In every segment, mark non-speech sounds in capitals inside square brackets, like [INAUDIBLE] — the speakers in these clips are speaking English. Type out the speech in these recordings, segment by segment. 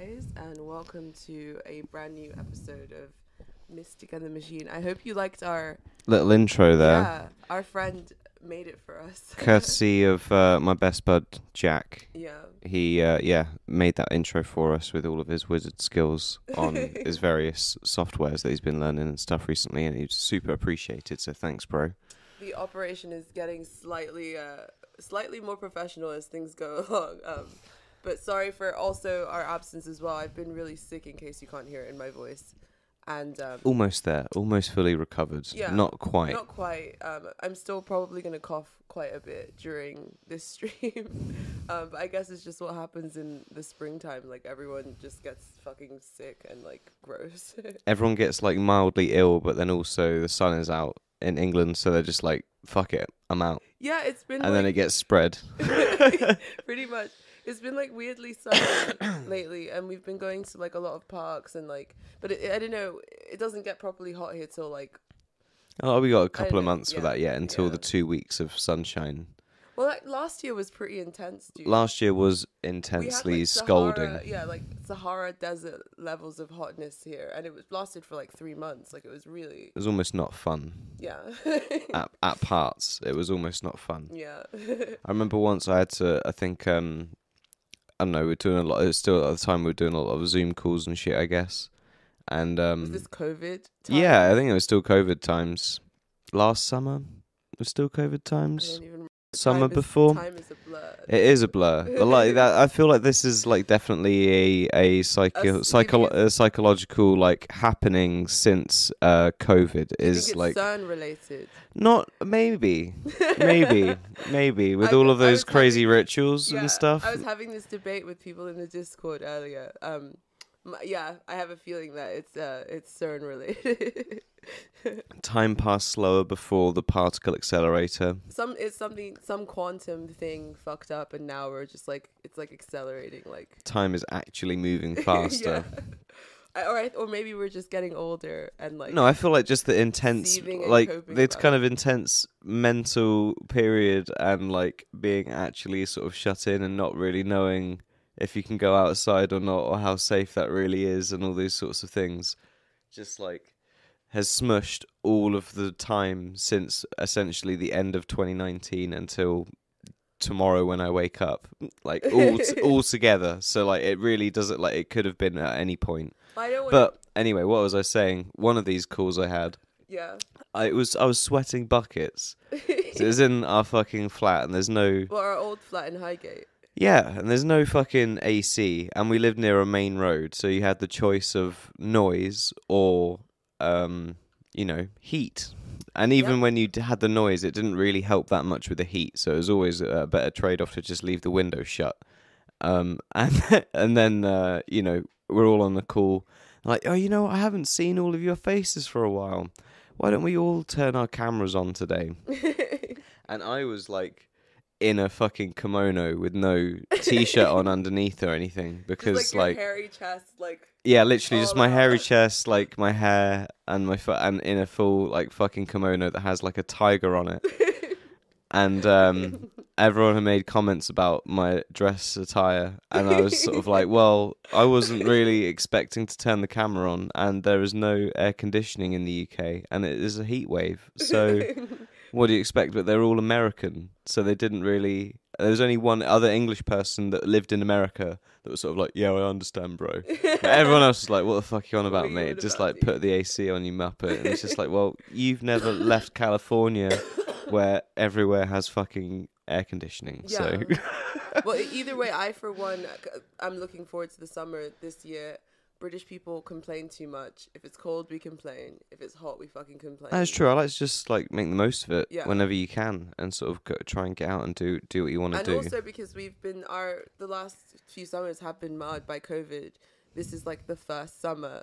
guys, and welcome to a brand new episode of Mystic and the Machine. I hope you liked our Little intro there, yeah. Our friend made it for us. [LAUGHS] courtesy of uh, my best bud Jack. yeah. He uh, yeah made that intro for us with all of his wizard skills on [LAUGHS] his various softwares that he's been learning and stuff recently, and he was super appreciated. So thanks, bro. The operation is getting slightly uh slightly more professional as things go [LAUGHS] along. Um but sorry for also our absence as well. I've been really sick in case you can't hear it in my voice. And um Almost there, almost fully recovered. Yeah, Not quite. Not quite. Um, I'm still probably gonna cough quite a bit during [LAUGHS] this stream. [LAUGHS] um, but I guess it's just what happens in the springtime. Like everyone just gets fucking sick and like [LAUGHS] gross. Everyone gets like mildly ill, but then also the sun is out in England, so they're just like, "Fuck it, I'm out," yeah, it's been and then it gets spread. pretty much. It's been like weirdly [COUGHS] sunny lately, and we've been going to like a lot of parks and like. But it, I don't know. It doesn't get properly hot here till like. Oh, we got a couple of know, months for yeah, that yet until yeah. the two weeks of sunshine. Well, like, last year was pretty intense, dude. Last year was We had, intensely like, scolding. Sahara- yeah, like Sahara desert levels of hotness here, and it was lasted for like three months. Like it was really, It was almost not fun. yeah, [LAUGHS] At, at parts, it was almost not fun. yeah. I remember once I had to. I think um, I don't know. We are doing a lot. It was still at the time we were doing a lot of Zoom calls and shit. I guess. And um, was this COVID? Time? yeah, I think it was still COVID times. Last summer it was still COVID I times. don't even. Summer time is- before. time is a blur. It is a blur. But like [LAUGHS] that, I feel like this is like definitely a a psycho Us psycho a psychological like happening since uh COVID is like CERN related. not maybe maybe [LAUGHS] maybe with I- all of those crazy having- rituals Yeah, and stuff. I was having this debate with people in the Discord earlier. Um, yeah, I have a feeling that it's uh, it's CERN related. [LAUGHS] Time passed slower before the particle accelerator. some it's something some quantum thing fucked up, and now we're just like it's like accelerating like Time is actually moving [LAUGHS] faster. [LAUGHS] yeah. Or I, or maybe we're just getting older and like No, I feel like just the intense, like it's kind it. of intense mental period, and like being actually sort of shut in and not really knowing if you can go outside or not, or how safe that really is, and all these sorts of things, just like has smushed all of the time since essentially the end of 2019 until tomorrow when I wake up, like all t- [LAUGHS] all together. So like it really doesn't like it could have been at any point. Don't But anyway, what was I saying? One of these calls I had, yeah. I was I was sweating buckets. So [LAUGHS] it was in our fucking flat, and there's no well, our old flat in Highgate. Yeah, and there's no fucking AC, and we lived near a main road, so you had the choice of noise or um, you know, heat. And even Yeah. when you had the noise, it didn't really help that much with the heat. So it was always a better trade off to just leave the window shut. Um, [LAUGHS] and and then uh, you know we're all on the call, like, oh, you know, I haven't seen all of your faces for a while. Why don't we all turn our cameras on today? [LAUGHS] And I was like in a fucking kimono with no t-shirt on [LAUGHS] underneath or anything Just because like your like hairy chest, like yeah, literally just my out. hairy chest, like my hair and my foot, and in a full like fucking kimono that has like a tiger on it. [LAUGHS] and um, [LAUGHS] everyone had made comments about my dress attire, and I was sort of like, well, I wasn't really expecting to turn the camera on, and there is no air conditioning in the UK, and it is a heat wave. So what do you expect? But they're all American, so they didn't really. There was only one other English person that lived in America that was sort of like, yeah, I understand, bro. [LAUGHS] But everyone else was like, what the fuck are you on about, mate? Just about, like dude?" put the AC on, you muppet. And it's just like, well, [LAUGHS] you've never left California [LAUGHS] where everywhere has fucking air conditioning. So well, either way, I for one, I'm looking forward to the summer this year. British people complain too much. If it's cold, we complain. If it's hot, we fucking complain. that's true. I like to just like make the most of it Yeah. whenever you can and sort of go, try and get out and do do what you want to do. And also because we've been our the last few summers have been marred by COVID. this is like the first summer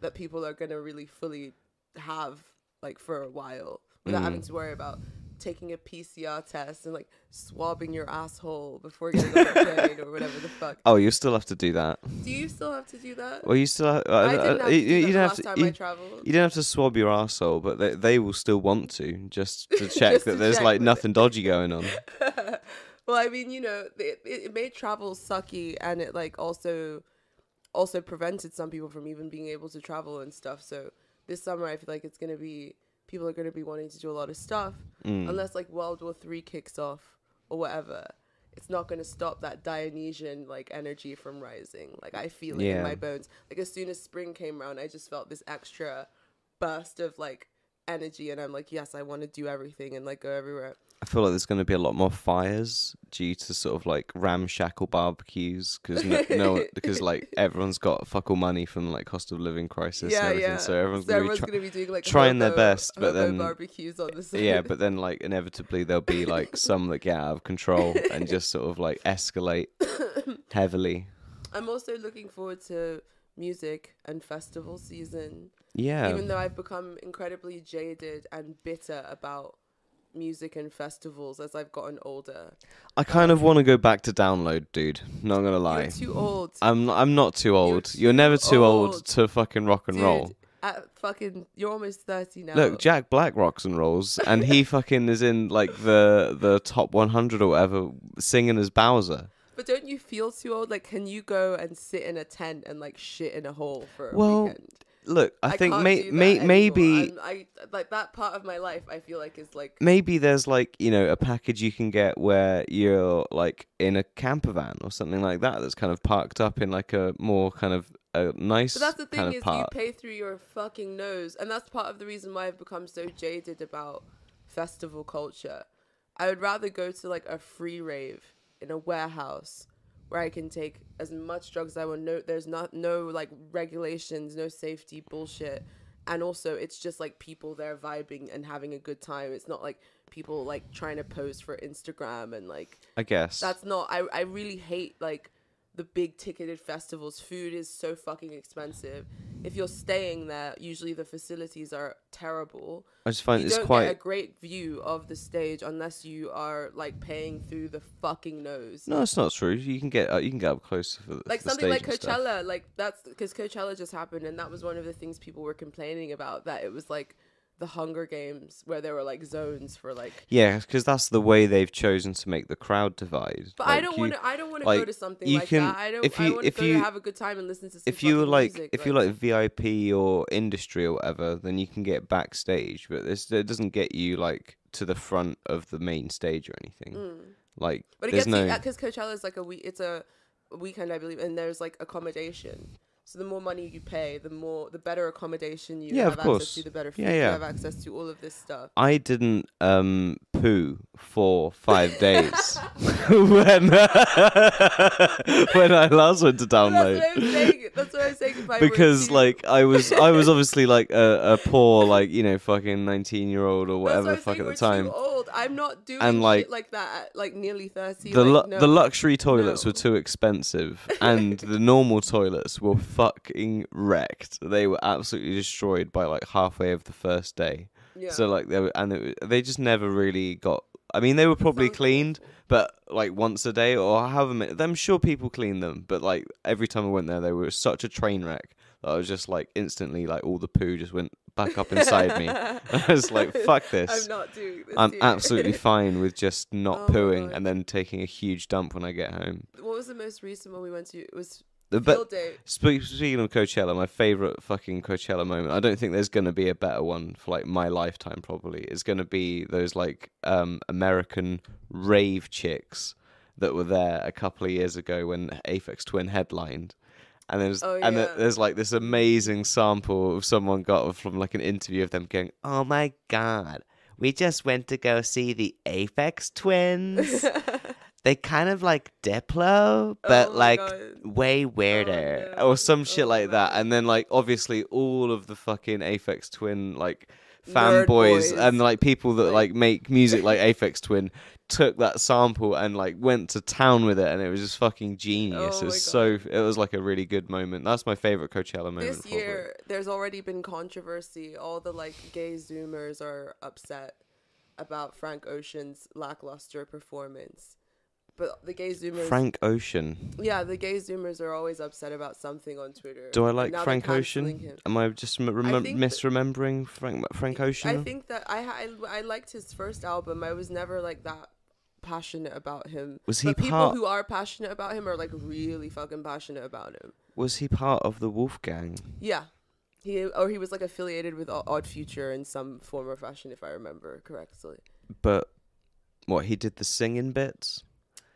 that people are gonna really fully have like for a while without Mm. having to worry about taking a PCR test and like swabbing your asshole before getting on a plane or whatever the fuck. [LAUGHS] Oh, you still have to do that. Do you still have to do that? Well, you still have, uh, I didn't have to you, you don't have to. time You, I traveled. you don't have to swab your asshole, but they they will still want to just to [LAUGHS] check Just that to there's check like nothing dodgy [LAUGHS] going on. well, I mean, you know, it, it it made travel sucky, and it like also also prevented some people from even being able to travel and stuff. So this summer, I feel like it's gonna be people are gonna be wanting to do a lot of stuff, Mm. unless like World War Three kicks off or whatever. It's not gonna stop that Dionysian like energy from rising. Like I feel it in my bones. Like as soon as spring came around, I just felt this extra burst of like energy, and I'm like, yes, I want to do everything and like go everywhere. I feel like there's going to be a lot more fires due to sort of like ramshackle barbecues because no, no [LAUGHS] because like everyone's got fuck all money from like cost of living crisis and everything, so everyone's so going to everyone's be gonna be doing like trying their best, but then- barbecues on the try- side. yeah, but then like inevitably there'll be like [LAUGHS] some that get out of control and just sort of like escalate [COUGHS] heavily. I'm also looking forward to music and festival season. Yeah, Even though I've become incredibly jaded and bitter about music and festivals as I've gotten older. I kind of want to go back to download, dude. Not gonna lie. You're too old. I'm not, I'm not too old. too You're never too old. old. to fucking rock and Dude, roll. At fucking, you're almost thirty now. Look, Jack Black rocks and rolls, and he [LAUGHS] fucking is in like the the top 100 or whatever, singing as Bowser. but don't you feel too old? Like, can you go and sit in a tent and like shit in a hole for a Well, weekend? Look, I, think can't may, may, maybe I like that part of my life. I feel like is like maybe there's like you know a package you can get where you're like in a camper van or something like that that's kind of parked up in like a more kind of a nice But that's the thing kind of is part. you pay through your fucking nose, and that's part of the reason why I've become so jaded about festival culture. I would rather go to like a free rave in a warehouse where I can take as much drugs as I want. No, there's not no like regulations, no safety bullshit, and also it's just like people there vibing and having a good time. It's not like people like trying to pose for Instagram and like I guess. that's not I, I really hate like the big ticketed festivals food is so fucking expensive if you're staying there usually the facilities are terrible I just find you it's don't quite. get a great view of the stage unless you are like paying through the fucking nose No, it's not true. You can get uh, you can get up close for the, like for the something like. Coachella, like that's because Coachella just happened, and that was one of the things people were complaining about. That it was like the Hunger Games, where there were like zones for like. Yeah, because that's the way they've chosen to make the crowd divide. But I don't want to. I don't want to go to something you like can- that. I don't. if you- want if to go you- to have a good time and listen to. Some if you like music, if you're like VIP or industry or whatever, then you can get backstage, but this it doesn't get you like to the front of the main stage or anything. Like Mm. But it there's gets no you because Coachella is like a week. It's a weekend, I believe, and there's like accommodation. So the more money you pay, the more the better accommodation you Yeah, have of access to, the better food Yeah, you have access to. All of this stuff. I didn't um poo for five [LAUGHS] days [LAUGHS] when [LAUGHS] when I last went to download. [LAUGHS] That's what I'm saying. That's what I'm saying. I because like I was I was obviously like a, a poor like you know fucking 19 year old or whatever what the fuck at the time old. I'm not doing And, like, shit like that. At, like nearly thirty. the like, lu- no. the luxury toilets No. were too expensive [LAUGHS] and the normal toilets were fucking wrecked they were absolutely destroyed by like halfway of the first day Yeah. so like they were and it, they just never really got I mean they were probably cleaned but like once a day or however many I'm sure people clean them but like every time I went there they were such a train wreck that I was just like instantly like all the poo just went back up inside me [LAUGHS] I was like [LAUGHS] fuck this I'm not doing this. I'm absolutely [LAUGHS] fine with just not Oh pooing and then taking a huge dump when I get home. What was the most recent one we went to? It was The Field be- Day. spe- speaking of Coachella, my favorite fucking Coachella moment. I don't think there's gonna be a better one for like my lifetime. Probably it's gonna be those like um American rave chicks that were there a couple of years ago when Aphex Twin headlined. And there's Oh, and there's like this amazing sample of someone got from like an interview of them going, "Oh my god, we just went to go see the Aphex Twins." [LAUGHS] they kind of like Diplo, but Oh like God. way oh, weirder no. or some shit Oh, like that. And then like obviously all of the fucking Aphex Twin like fanboys and like people that Like- like make music like [LAUGHS] Aphex Twin took that sample and like went to town with it and it was just fucking genius. Oh it was so it was like a really good moment. That's my favorite Coachella moment. this probably. year there's already been controversy all the like gay zoomers are upset about frank ocean's lackluster performance but the gay zoomers Frank Ocean. yeah the gay zoomers are always upset about something on twitter Do I like now Frank Ocean? him. Am I just m- remem- think that- misremembering Frank Frank Ocean? i think that I, I i liked his first album i was never like that passionate about him Was he but people part- who are passionate about him are like really fucking passionate about him Was he part of the Wolfgang? Yeah. He or he was like affiliated with Odd Future in some form or fashion, if I remember correctly. But what he did the singing bits?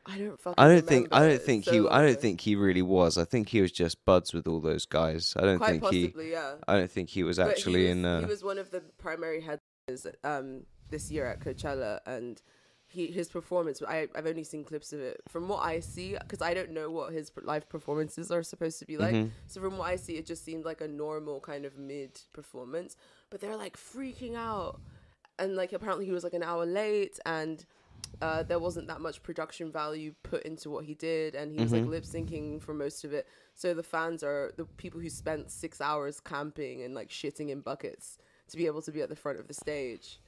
I don't fucking. I don't think I don't think so he long I don't think he really was. I think he was just buds with all those guys. I don't Quite think he yeah. I don't think he was But actually he was, in uh He was one of the primary headliners um this year at Coachella, and he his performance. I I've only seen clips of it. From what I see, because I don't know what his live performances are supposed to be like. Mhm. So from what I see, it just seemed like a normal kind of mid performance. But they're like freaking out, and like apparently he was like an hour late, and uh, there wasn't that much production value put into what he did, and he was like lip syncing for most of it. So the fans are the people who spent six hours camping and like shitting in buckets to be able to be at the front of the stage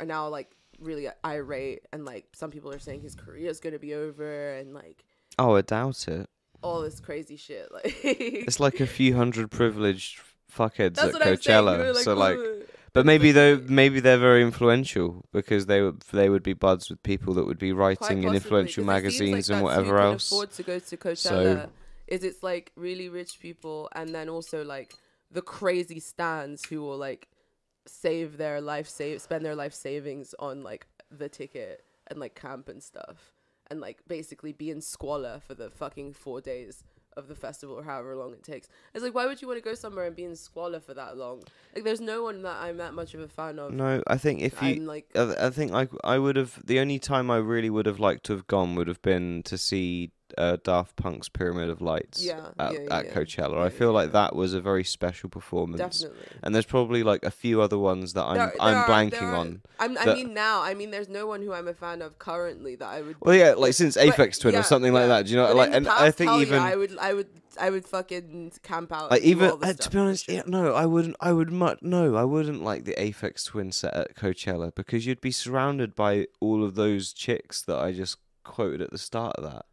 are now like really irate, and like some people are saying his career is gonna be over, and like Oh, I doubt it. all this crazy shit. [LAUGHS] Like It's like a few hundred privileged fuckheads That's at what I'm saying. Coachella. we so like. But maybe though maybe they're very influential because they would they would be buds with people that would be writing in influential seems like magazines and whatever else. afford to go to Coachella is it's like really rich people and then also like the crazy stands who will like save their life save spend their life savings on like the ticket and like camp and stuff and like basically be in squalor for the fucking four days of the festival or however long it takes. It's like why would you want to go somewhere and be in squalor for that long? Like there's no one that I'm that much of a fan of. No, I think if you I'm like I, I think I I would have the only time I really would have liked to have gone would have been to see uh, Daft Punk's Pyramid of Lights Yeah, at, yeah, at yeah. Coachella. I feel like that was a very special performance. definitely. And there's probably like a few other ones that I'm There- I'm are- blanking are- on. I'm, I mean now. I mean, there's no one who I'm a fan of currently that I would. Well, yeah, like since Aphex Twin or something like that. Do you know? But like, and I think even I would, I would, I would fucking camp out. like even uh, to be honest, sure. yeah, no, I wouldn't. I would much no, I wouldn't like the Aphex Twin set at Coachella because you'd be surrounded by all of those chicks that I just quoted at the start of that.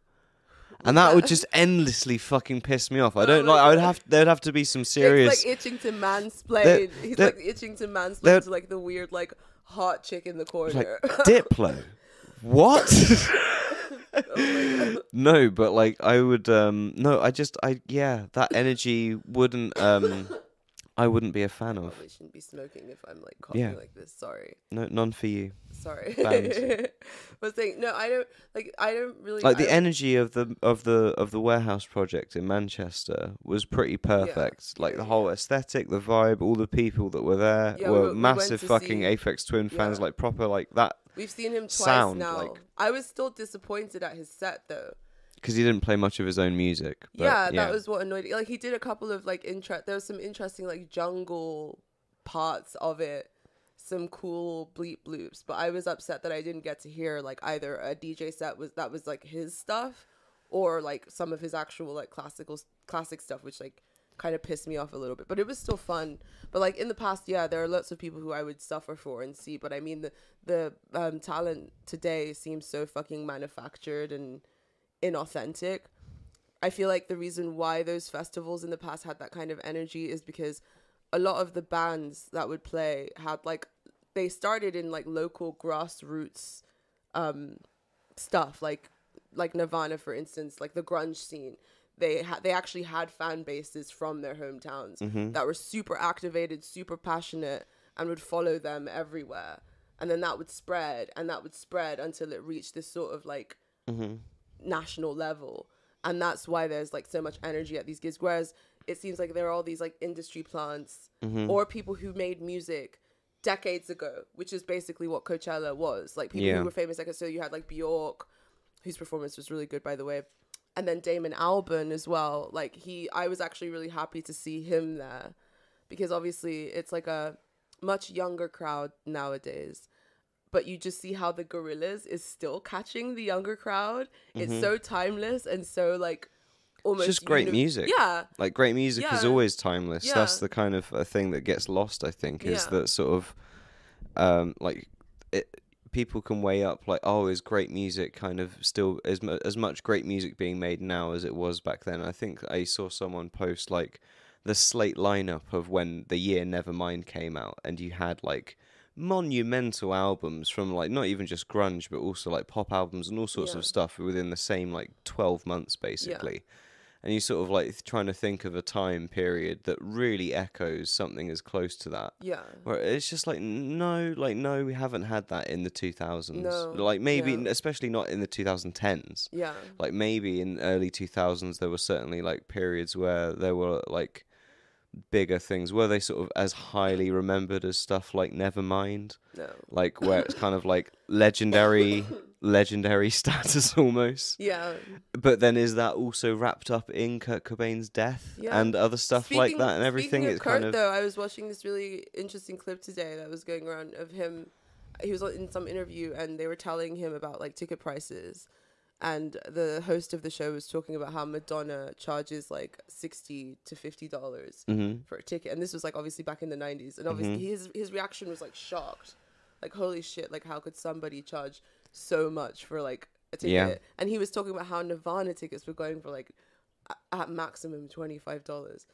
And that would just endlessly fucking piss me off. I Oh don't like. I would have. There'd have to be some serious. like itching to mansplain. They're- He's they're- like itching to mansplain to like the weird like hot chick in the like corner. Diplo. What? [LAUGHS] Oh no, but like I would. Um, no, I just. I yeah, that energy wouldn't. Um, I wouldn't be a fan of. Probably shouldn't be smoking if I'm like coughing Yeah. like this. Sorry, No, none for you. sorry. Banned. [LAUGHS] was saying no. I don't like. I don't really like the I- energy of the of the of the warehouse project in Manchester was pretty perfect. like yeah, the yeah. whole aesthetic, the vibe, all the people that were there Yeah, we were we went massive to fucking see- Aphex Twin fans, Yeah. like proper like that We've seen him twice sound, now. like- I was still disappointed at his set though. Because he didn't play much of his own music. but yeah, that was what annoyed. Me. Like he did a couple of like interest. There was some interesting like jungle parts of it, some cool bleep bloops. But I was upset that I didn't get to hear like either a DJ set was that was like his stuff, or like some of his actual like classical classic stuff, which like kind of pissed me off a little bit. But it was still fun. But like in the past, yeah, there are lots of people who I would suffer for and see. But I mean the the um, talent today seems so fucking manufactured and inauthentic. I feel like the reason why those festivals in the past had that kind of energy is because a lot of the bands that would play had like they started in like local grassroots um stuff like like Nirvana for instance like the grunge scene. They had they actually had fan bases from their hometowns that were super activated super passionate and would follow them everywhere. And then that would spread and that would spread until it reached this sort of like national level and that's why there's like so much energy at these gigs whereas it seems like there are all these like industry plants mm-hmm. or people who made music decades ago which is basically what coachella was like people Yeah. who were famous like so you had like bjork whose performance was really good, by the way. And then Damon Albarn as well. Like he, I was actually really happy to see him there, because obviously it's like a much younger crowd nowadays. But you just see how the Gorillaz is still catching the younger crowd. It's so timeless and so like almost just great uni- music. Yeah, Like great music is always timeless. That's the kind of uh, thing that gets lost. I think is Yeah. that sort of um, like it. People can weigh up like, oh, is great music kind of still as mu- as much great music being made now as it was back then? I think I saw someone post like the slate lineup of when the year Nevermind came out, and you had like monumental albums from like not even just grunge, but also like pop albums and all sorts Yeah. of stuff within the same like twelve months, basically. And you sort of like trying to think of a time period that really echoes something as close to that. Yeah, where it's just like no like no we haven't had that in the 2000s No, like maybe yeah. especially not in the 2010s yeah, like maybe in early 2000s there were certainly like periods where there were like bigger things were they sort of as highly remembered as stuff like nevermind no, like where it's kind of like legendary [LAUGHS] legendary [LAUGHS] status almost yeah. but then is that also wrapped up in Kurt Cobain's death Yeah. and other stuff like that and everything? Speaking of It's Kurt, kind of though, I was watching this really interesting clip today that was going around of him. He was in some interview and they were telling him about like ticket prices, and the host of the show was talking about how Madonna charges like sixty to fifty dollars Mhm. for a ticket, and this was like obviously back in the nineties, and obviously Mm-hmm. his his reaction was like shocked, like holy shit, like how could somebody charge so much for like a ticket? Yeah. And he was talking about how Nirvana tickets were going for like at maximum twenty five dollars.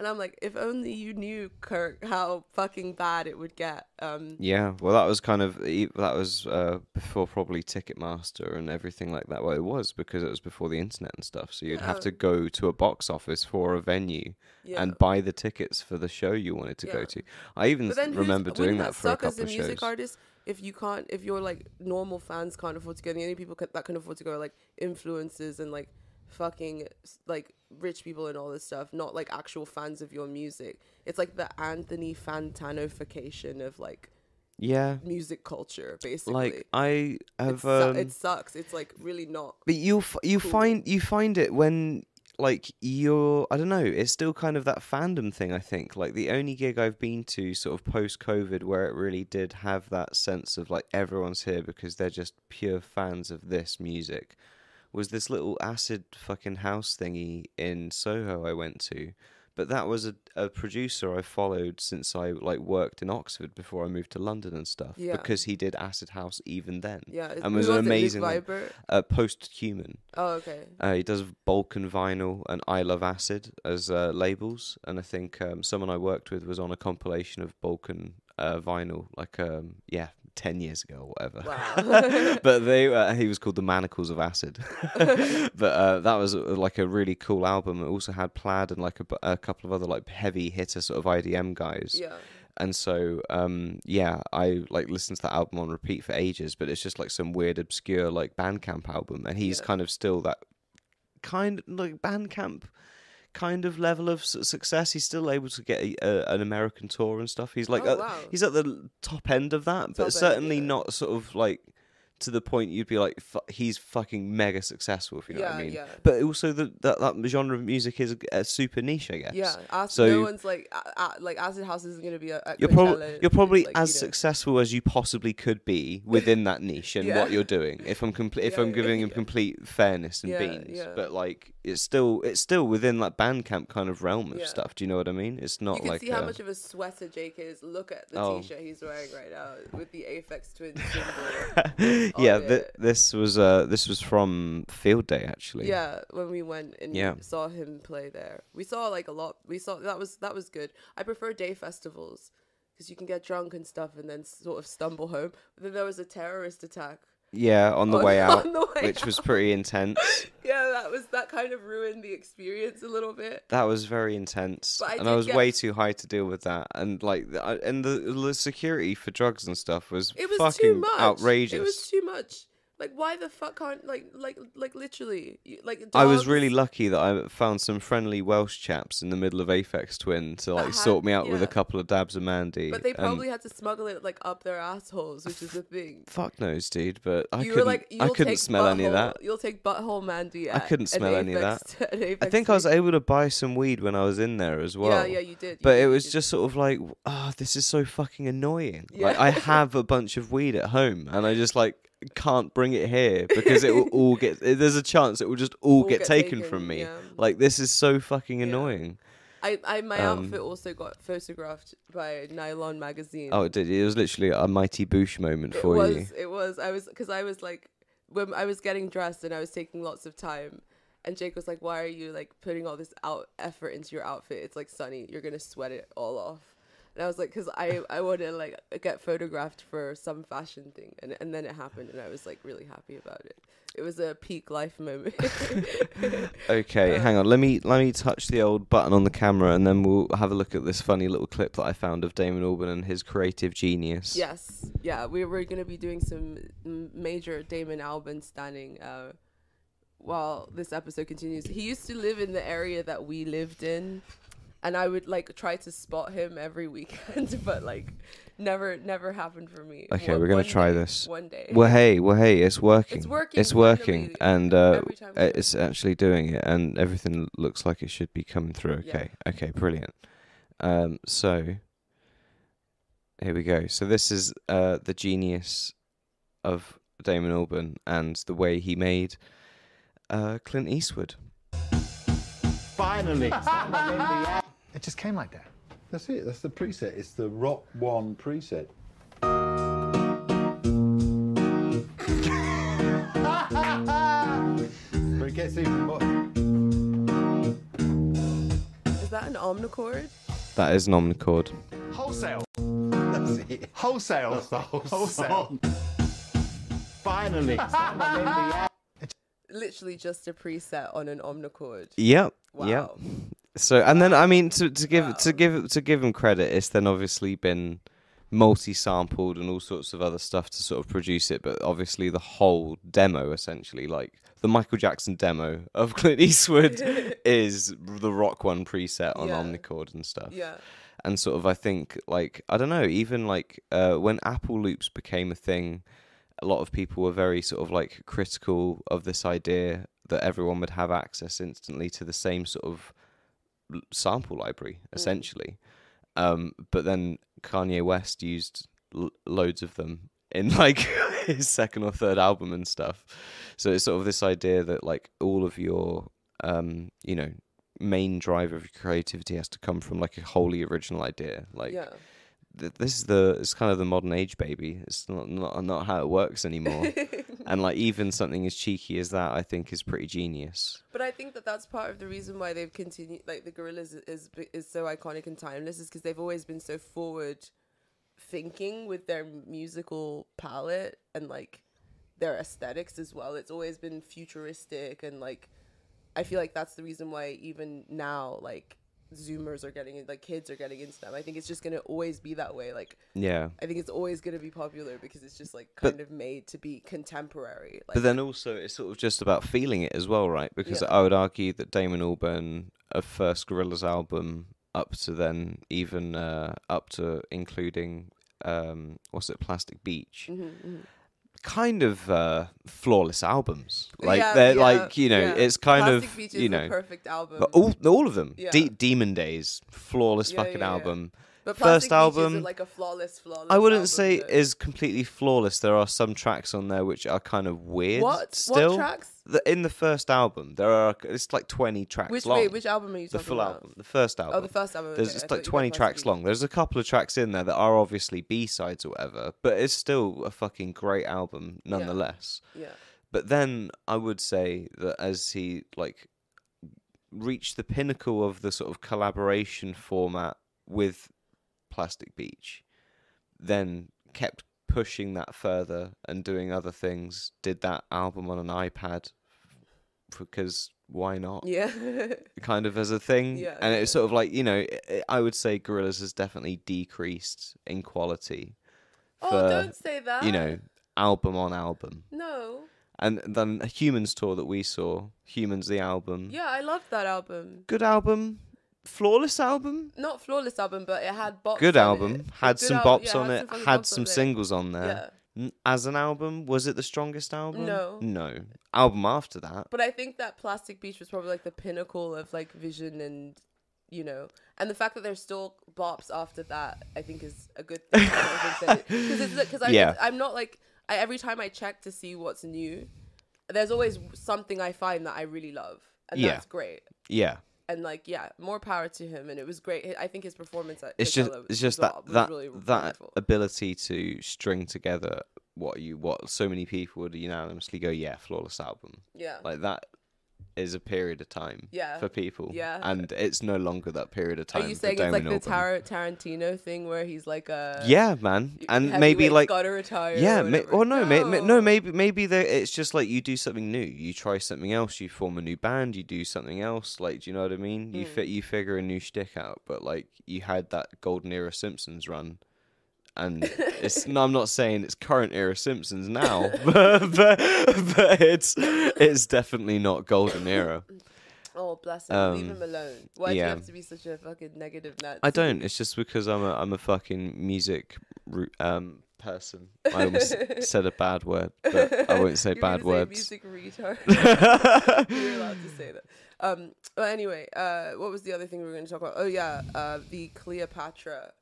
And I'm like, if only you knew, Kurt, how fucking bad it would get. Um, yeah. Well, that was kind of that was uh, before probably Ticketmaster and everything like that. Well, it was because it was before the internet and stuff. So you'd have to go to a box office for a venue yeah. and buy the tickets for the show you wanted to go to. I even but then who's- remember doing wouldn't that for a suck as couple a of music shows. artist if you can't, if your like normal fans can't afford to go. The only people ca- that can afford to go are like influencers and like fucking like rich people and all this stuff, not like actual fans of your music. It's like the Anthony Fantanofication of like Yeah. music culture, basically. Like I it, have su- um, it sucks. It's like really not. But you f- you Cool. find you find it when like you're I don't know, it's still kind of that fandom thing I think. Like the only gig I've been to sort of post COVID where it really did have that sense of like everyone's here because they're just pure fans of this music was this little acid fucking house thingy in Soho I went to. But that was a, a producer I followed since I like worked in Oxford before I moved to London and stuff. Yeah. Because he did acid house even then. Yeah, And who was an amazing? Uh, Posthuman. Oh, okay. Uh, he does Balkan Vinyl and I Love Acid as uh, labels, and I think um, someone I worked with was on a compilation of Balkan uh, Vinyl, like um, yeah, ten years ago or whatever. Wow. [LAUGHS] but they, uh, he was called the Manacles of Acid. [LAUGHS] but uh, that was uh, like a really cool album. It also had Plaid and like a, a couple of other like heavy hitter sort of IDM guys. yeah. And so, um, yeah, I like listened to that album on repeat for ages, but it's just like some weird, obscure like Bandcamp album, and he's Yeah. kind of still that kind like Bandcamp kind of level of success. He's still able to get a, a, an American tour and stuff. He's like, Oh, wow. he's at the top end of that, Top but end, certainly yeah. not sort of like to the point you'd be like, he's fucking mega successful, if you know what I mean. yeah. But also, the, that that genre of music is a, super niche, I guess. Yeah, as, So- no one's like, uh, uh, like Acid House isn't gonna be a. at You're probably you're probably like, as you know. successful as you possibly could be within that niche and [LAUGHS] Yeah. what you're doing. If I'm complete, if Yeah, I'm giving him yeah. complete fairness and Yeah, beans, yeah. but like it's still it's still within that Bandcamp kind of realm of Yeah. stuff. Do you know what I mean? It's not You can like see how much of a sweater Jake is. Look at the Oh. t-shirt he's wearing right now with the Aphex Twin [LAUGHS] symbol. [LAUGHS] yeah. Th- this was uh this was from Field Day actually. Yeah, when we went and Yeah. saw him play there, we saw like a lot. We saw that was that was good. I prefer day festivals because you can get drunk and stuff and then sort of stumble home. But then there was a terrorist attack Yeah, on the on- way [LAUGHS] out, the way which was pretty intense. [LAUGHS] yeah, that was that kind of ruined the experience a little bit. That was very intense, I and I was get- way too high to deal with that. And like, I- and the, the security for drugs and stuff was It was fucking too much. outrageous. It was too much. Like, why the fuck can't like like like literally you- like? I was really lucky that I found some friendly Welsh chaps in the middle of Aphex Twin to like had- sort me out with a couple of dabs of Mandy. But they probably had to smuggle it like up their assholes, which is the thing. fuck knows, dude. But I you couldn't. were like, I couldn't smell any of that. You'll take butthole Mandy. At I couldn't smell any of that. [LAUGHS] I think I was able to buy some weed when I was in there as well. Yeah, yeah, you did. you But did, it was did. just sort of like, ah, this is so fucking annoying. Yeah. Like I [LAUGHS] have a bunch of weed at home, and I just like can't bring it here because it will [LAUGHS] all get. There's a chance it will just all, All get, get taken, taken, from me. yeah. Like this is so fucking annoying. I, I, my um, outfit also got photographed by Nylon magazine. Oh, it did. It was literally a mighty boosh moment it for was, you. it was. I was, because I was like, when I was getting dressed and I was taking lots of time, and Jake was like, "Why are you like putting all this out effort into your outfit? It's like sunny. You're gonna sweat it all off." And I was like, "Cause I I want to like get photographed for some fashion thing," and and then it happened, and I was like really happy about it. It was a peak life moment. [LAUGHS] Okay, Uh, hang on. Let me let me touch the old button on the camera, and then we'll have a look at this funny little clip that I found of Damon Albarn and his creative genius. Yes, yeah, we were gonna be doing some major Damon Albarn standing uh, while this episode continues. He used to live in the area that we lived in, and I would like try to spot him every weekend, [LAUGHS] but like never, never happened for me. Okay, One- we're gonna try day- this. one day. Well, hey, well, hey, it's working. It's working It's working, finally, and uh, every time we do it's actually doing it, and everything looks like it should be coming through. Yeah. Okay, okay, brilliant. Um, so here we go. So this is uh the genius of Damon Albarn and the way he made uh Clint Eastwood. Finally. [LAUGHS] It just came like that. That's it. That's the preset. It's the Rock One preset. but it gets even more. Is that an omnichord? That is an omnichord. Wholesale. That's it. Wholesale. That's the whole Wholesale. song. Finally. Literally just a preset on an omnichord. Yep. Wow. Yep. So and then I mean to to give to give to give him credit, it's then obviously been multi-sampled and all sorts of other stuff to sort of produce it, but obviously the whole demo essentially, like the Michael Jackson demo of [LAUGHS] Clint Eastwood, [LAUGHS] is the Rock One preset on Yeah. Omnichord and stuff. Yeah. And sort of I think like I don't know, even like uh, when Apple Loops became a thing, a lot of people were very sort of like critical of this idea that everyone would have access instantly to the same sort of sample library essentially. Um but then Kanye West used l- loads of them in [LAUGHS] like his second or third album and stuff. So it's sort of this idea that like all of your um you know main driver of your creativity has to come from like a wholly original idea. Like yeah. Th- this is the it's kind of the modern age baby it's not not, not how it works anymore [LAUGHS] and like even something as cheeky as that i think is pretty genius But I think that that's part of the reason why they've continued. Like the Gorillaz is is, is so iconic and timeless, is because they've always been so forward thinking with their musical palette and like their aesthetics as well. It's always been futuristic and like I feel like that's the reason why even now like Zoomers are getting in, like kids are getting into them. I think it's just gonna always be that way. Like yeah I think it's always gonna be popular because it's just like But- kind of made to be contemporary. Like, but then also it's sort of just about feeling it as well right because Yeah. i would argue that damon albarn a first gorillaz album up to then even uh up to including um what's it plastic beach Mhm, mhm. Kind of uh flawless albums like Yeah, they're yeah, like you know yeah. it's kind Plastic of Beach you the know perfect album. All all of them. De- Demon Days, flawless fucking album. But first Plastic album- like a flawless, flawless. I wouldn't say though. is completely flawless. There are some tracks on there which are kind of weird. what Still, what tracks. The, in the first album, there are it's like twenty tracks Which long. wait, which album are you the talking full about? album, the first album. Oh, the first album. There's okay, I like 20 tracks long. There's a couple of tracks in there that are obviously B sides or whatever, but it's still a fucking great album nonetheless. Yeah. But then I would say that as he like reached the pinnacle of the sort of collaboration format with Plastic Beach, then kept pushing that further and doing other things. Did that album on an iPad because why not? Yeah. [LAUGHS] Kind of as a thing, Yeah, and it's sort of like you know, i I would say Gorillaz has definitely decreased in quality. oh, don't say that. you know, album on album. No. And then a Humans tour that we saw, Humans the album. Yeah, I loved that album. Good album. Flawless album. Not flawless album, but it had bops. Good album. It. Had Good some bops yeah, on had it. some Had some on singles on there. Yeah. As an album, was it the strongest album? No. No. Album after that. But I think that Plastic Beach was probably like the pinnacle of like vision and you know, and the fact that there's still bops after that, I think is a good thing. Because because I [LAUGHS] Yeah. I'm not like I, every time I check to see what's new, there's always something I find that I really love, and Yeah. that's great. Yeah. And like yeah, more power to him, and it was great. I think his performance at It's just it's just that that really that wonderful. ability to string together what you what so many people would unanimously go, yeah, flawless album. yeah. Like that is a period of time Yeah. for people. Yeah. And it's no longer that period of time. Are you saying it's like the Tar- Tarantino thing where he's like a Yeah, man. And maybe like gotta retire? yeah, or may, or no, May, may, no, maybe maybe it's just like you do something new. You try something else. You form a new band. You do something else. Like, do you know what I mean? Hmm. You fit. You figure a new shtick out. But like, you had that golden era Simpsons run, and [LAUGHS] it's. no, I'm not saying it's current era Simpsons now, [LAUGHS] but but, but it's it's definitely not golden era. Oh, bless him. Leave Um, him alone. Why do you have to be such a fucking negative Nazi? I don't. It's just because I'm a I'm a fucking music um person. I almost [LAUGHS] said a bad word, but I won't say You're bad words. Say music retard. You're allowed to say that. Um. But anyway, uh, what was the other thing we were going to talk about? Oh yeah, uh, the Cleopatra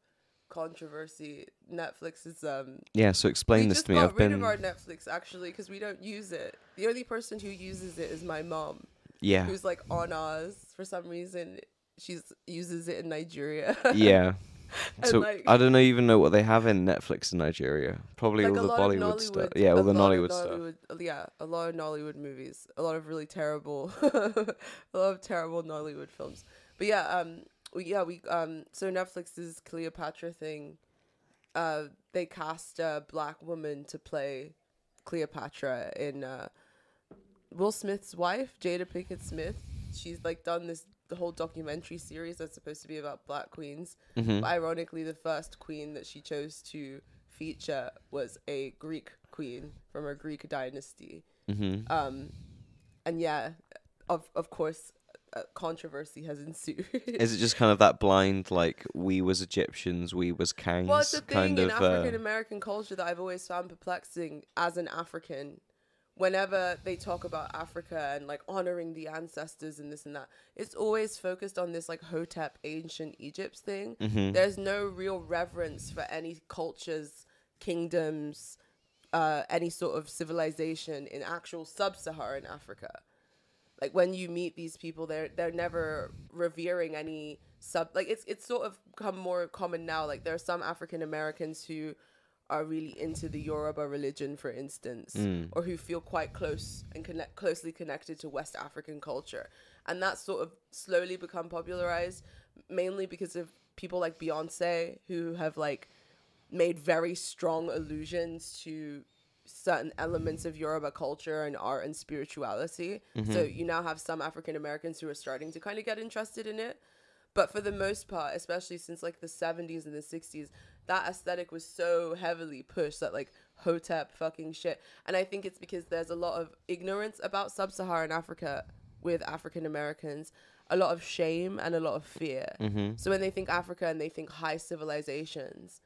controversy. Netflix is um. Yeah, so explain this to me. I've rid been of our Netflix actually because we don't use it. The only person who uses it is my mom, yeah, who's like on Oz for some reason. She's uses it in Nigeria. [LAUGHS] yeah. So like- I don't even know what they have in Netflix in Nigeria. Probably like all the Bollywood stuff. Yeah, all the lot Nollywood stuff. Yeah, a lot of Nollywood movies, a lot of really terrible, [LAUGHS] a lot of terrible Nollywood films. But yeah, um, we, yeah, we um, so Netflix's Cleopatra thing, uh, they cast a black woman to play Cleopatra in uh, Will Smith's wife, Jada Pinkett Smith. She's like done this the whole documentary series that's supposed to be about black queens. Mm-hmm. But ironically, the first queen that she chose to feature was a Greek queen from a Greek dynasty. Mm-hmm. Um, and yeah, of of course, controversy has ensued. Is it just kind of that blind, like we was Egyptians, we was kangs, well, it's a thing kind in? African uh, American culture that I've always found perplexing as an African. Whenever they talk about Africa and like honoring the ancestors and this and that, it's always focused on this like Hotep ancient Egypt thing. Mm-hmm. There's no real reverence for any cultures, kingdoms, uh, any sort of civilization in actual sub-Saharan Africa. Like when you meet these people, they're they're never revering any sub. Like it's it's sort of become more common now. Like there are some African Americans who are really into the Yoruba religion, for instance, Mm. or who feel quite close and connect closely connected to West African culture, and that's sort of slowly become popularized, mainly because of people like Beyonce who have like made very strong allusions to certain elements of Yoruba culture and art and spirituality. So you now have some African Americans who are starting to kind of get interested in it. But for the most part, especially since like the 70s and the 60s, that aesthetic was so heavily pushed that like Hotep fucking shit. And I think it's because there's a lot of ignorance about sub Saharan Africa with African Americans, a lot of shame and a lot of fear. Mm-hmm. So when they think Africa and they think high civilizations,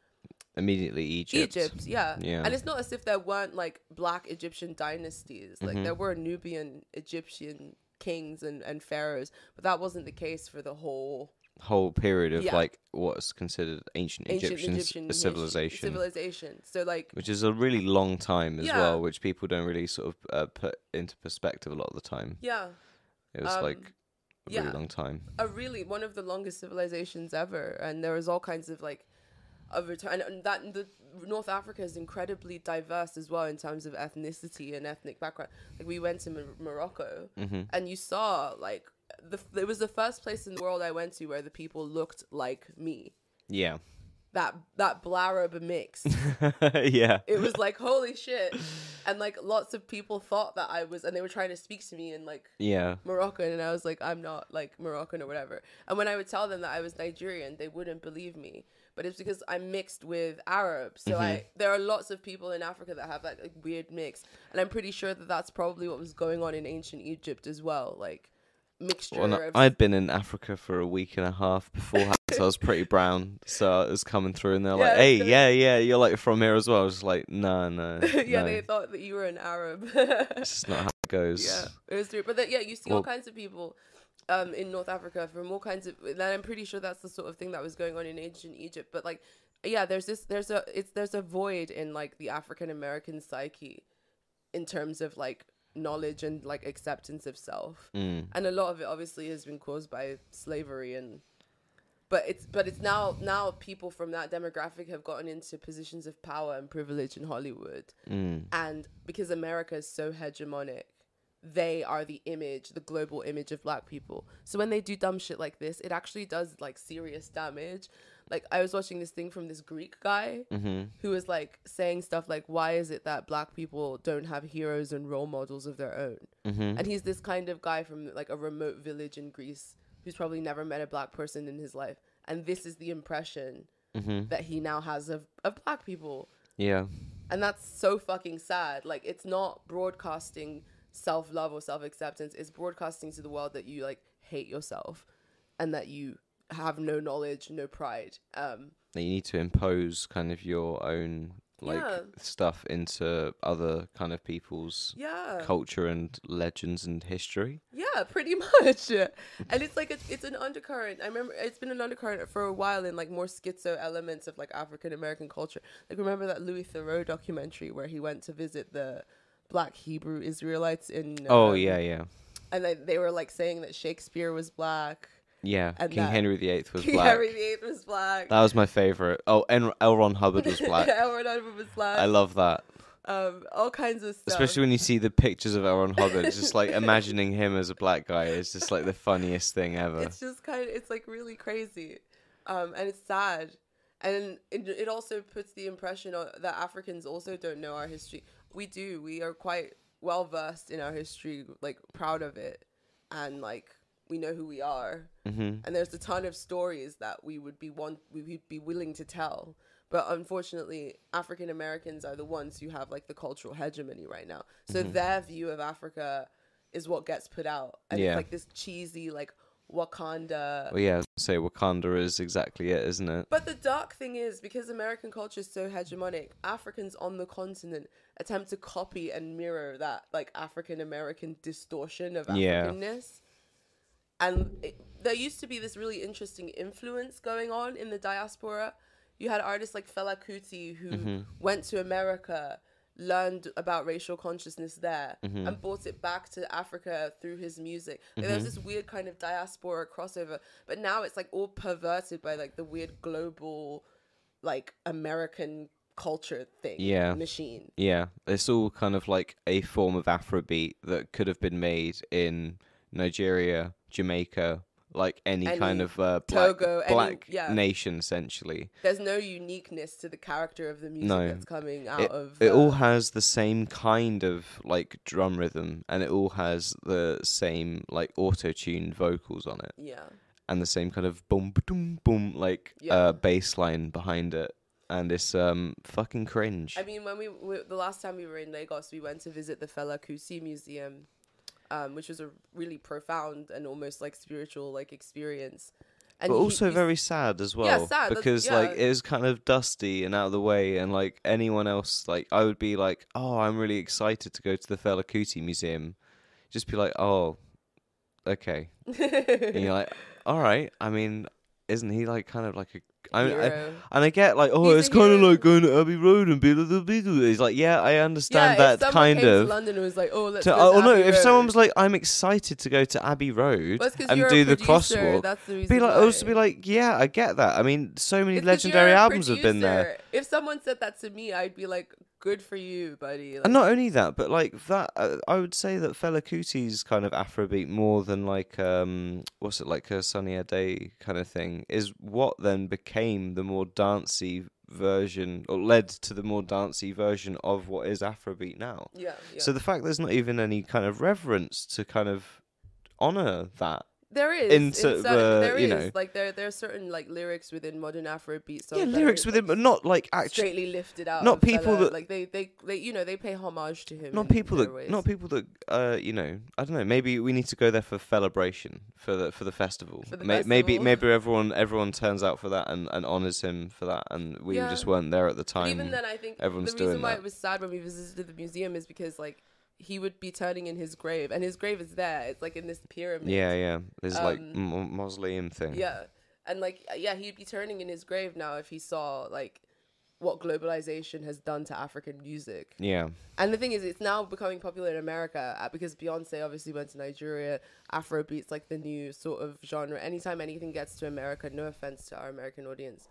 Immediately Egypt. Egypt, yeah. Yeah. And it's not as if there weren't like black Egyptian dynasties. Like Mm-hmm. there were Nubian Egyptian kings and, and pharaohs, but that wasn't the case for the whole Whole period of Yeah. like what's considered ancient, ancient Egyptian, Egyptian civilization. Civilization. So like which is a really long time as Yeah. well, which people don't really sort of uh, put into perspective a lot of the time. yeah, It was Um, like a yeah. really long time. a really one of the longest civilizations ever, and there was all kinds of like of return and that the North Africa is incredibly diverse as well in terms of ethnicity and ethnic background. Like we went to Mor- Morocco, Mm-hmm. and you saw like the it was the first place in the world I went to where the people looked like me. Yeah, That that blarab mix. [LAUGHS] yeah, it was like holy shit, and like lots of people thought that I was, and they were trying to speak to me in like yeah. Moroccan, and I was like, I'm not like Moroccan or whatever. And when I would tell them that I was Nigerian, they wouldn't believe me. But it's because I'm mixed with Arab. So Mm-hmm. I there are lots of people in Africa that have that like, weird mix, and I'm pretty sure that that's probably what was going on in ancient Egypt as well, like mixture Well, no, of I'd been in Africa for a week and a half beforehand, so I was [LAUGHS] pretty brown. So it was coming through, and they're like, Yeah. "Hey, yeah, yeah, you're like from here as well." I was like, "No, no, [LAUGHS] yeah, no. they thought that you were an Arab. It's just not how it goes." [LAUGHS] Yeah, it was true. But then, yeah, you see all kinds of people um, in North Africa from all kinds of. And I'm pretty sure that's the sort of thing that was going on in ancient Egypt. But like, yeah, there's this, there's a, it's there's a void in like the African American psyche, in terms of like knowledge and like acceptance of self, Mm. and a lot of it obviously has been caused by slavery and. But it's but it's now now people from that demographic have gotten into positions of power and privilege in Hollywood Mm. and because America is so hegemonic, they are the image, the global image of black people. So when they do dumb shit like this, it actually does like serious damage. Like I was watching this thing from this Greek guy Mm-hmm. who was like saying stuff like, "Why is it that black people don't have heroes and role models of their own?" Mm-hmm. And he's this kind of guy from like a remote village in Greece who's probably never met a black person in his life, and this is the impression Mm-hmm. that he now has of of black people Yeah. and that's so fucking sad like it's not broadcasting self-love or self-acceptance is broadcasting to the world that you like hate yourself and that you have no knowledge no pride um That you need to impose kind of your own like Yeah. stuff into other kind of people's yeah culture and legends and history. yeah pretty [LAUGHS] much and it's like a, it's an undercurrent i remember it's been an undercurrent for a while in like more schizo elements of like african american culture like remember that louis theroux documentary where he went to visit the black hebrew israelites in oh um, yeah, yeah. and they, they were like saying that shakespeare was black Yeah, and King Henry VIII was King black. Henry VIII was black. That was my favorite. Oh, en- L. Ron Hubbard was [LAUGHS] black. Edward Edward was black. I love that. um, all kinds of stuff. Especially when you see the pictures of L. Ron Hubbard, it's just like [LAUGHS] imagining him as a black guy is just like the funniest thing ever. it's just kind of it's like really crazy, um, and it's sad, and it, it also puts the impression on, that Africans also don't know our history. We do. We are quite well versed in our history, like proud of it, and like we know who we are. hmm and there's a ton of stories that we would be want we would be willing to tell but unfortunately african americans are the ones who have like the cultural hegemony right now so their view of africa is what gets put out and Yeah. it's like this cheesy like wakanda Well, yeah, say Wakanda is exactly it, isn't it? but the dark thing is because American culture is so hegemonic, Africans on the continent attempt to copy and mirror that like African American distortion of Yeah. Africanness. And it, there used to be this really interesting influence going on in the diaspora. You had artists like Fela Kuti who Mm-hmm. went to America, learned about racial consciousness there, Mm-hmm. and brought it back to Africa through his music. Like, There was this weird kind of diaspora crossover, but now it's like all perverted by like the weird global, like American culture thing. Yeah. machine. Yeah, it's all kind of like a form of Afrobeat that could have been made in Nigeria, Jamaica, like any, Any- kind of uh, black, Togo, any- black yeah. nation, essentially. There's no uniqueness to the character of the music No. that's coming out It, of. it all uh, has the same kind of like drum rhythm, and it all has the same like auto-tuned vocals on it, yeah. and the same kind of boom, boom, boom, like Yeah. uh, bass line behind it, and it's um fucking cringe. I mean, when we, we the last time we were in Lagos, we went to visit the Fela Kuti Museum, um, which was a really profound and almost like spiritual like experience. And but he- also very sad as well Yeah, sad, because like it was kind of dusty and out of the way and like anyone else like i would be like oh i'm really excited to go to the Fela Kuti museum just be like oh okay [LAUGHS] and you're like all right i mean isn't he like kind of like a I, I, and I get like, oh, He's it's kind of like going to Abbey Road and be like the Beatles. He's like, yeah, I understand yeah, that kind of. London was like, "Oh, let's to- go oh to no! Abbey If someone was like, "I'm excited to go to Abbey Road Well, and do the crosswalk," That's the be like, why. also be like, "Yeah, I get that." I mean, so many It's legendary albums have been there. If someone said that to me, I'd be like, "Good for you, buddy." Like, And not only that, but like that, uh, I would say that Fela Kuti's kind of Afrobeat more than like um, what's it like a Sunny Adé kind of thing is what then became the more dancey version or led to the more dancey version of what is Afrobeat now. yeah, yeah. So the fact there's not even any kind of reverence to kind of honor that There is into in certain- the- there you is, know- like there there are certain like lyrics within modern Afrobeat songs. yeah, lyrics are, with like, but not like actually. straightly lifted out. not people Fela. that- like they, they they you know they pay homage to him. Not in people their that, ways. not people that, uh, you know, I don't know. Maybe we need to go there for celebration for the for the festival. For the Maybe festival. maybe everyone everyone turns out for that and, and honors him for that, and we Yeah. just weren't there at the But time. even then, I think everyone's the reason doing why that. it was sad when we visited the museum is because like he would be turning in his grave, and his grave is there. It's like in this pyramid. yeah, yeah. Like Um, m- mausoleum thing. Yeah, and like yeah, he'd be turning in his grave now if he saw like what globalization has done to African music. Yeah. And the thing is, it's now becoming popular in America uh, because Beyonce obviously went to Nigeria. Afrobeat's like the new sort of genre. Anytime anything gets to America, no offense to our American audience,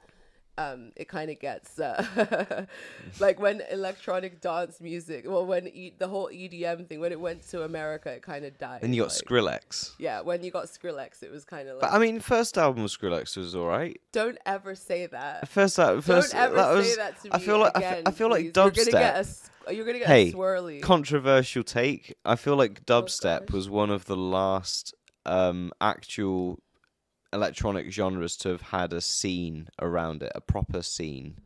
um, it kind of gets uh, [LAUGHS] like when electronic dance music, well, when e- the whole EDM thing, when it went to America, it kind of died. Then you got like- Skrillex. Yeah, when you got Skrillex, it was kind of like. But I mean, first album of Skrillex was all right. don't ever say that. First album, first don't ever that was. say that to me I feel like I fe- again, I feel like please. You're gonna get a, dubstep. you're gonna get Hey, a swirly. controversial take. I feel like dubstep Oh, was one of the last um, actual electronic genres to have had a scene around it, a proper scene,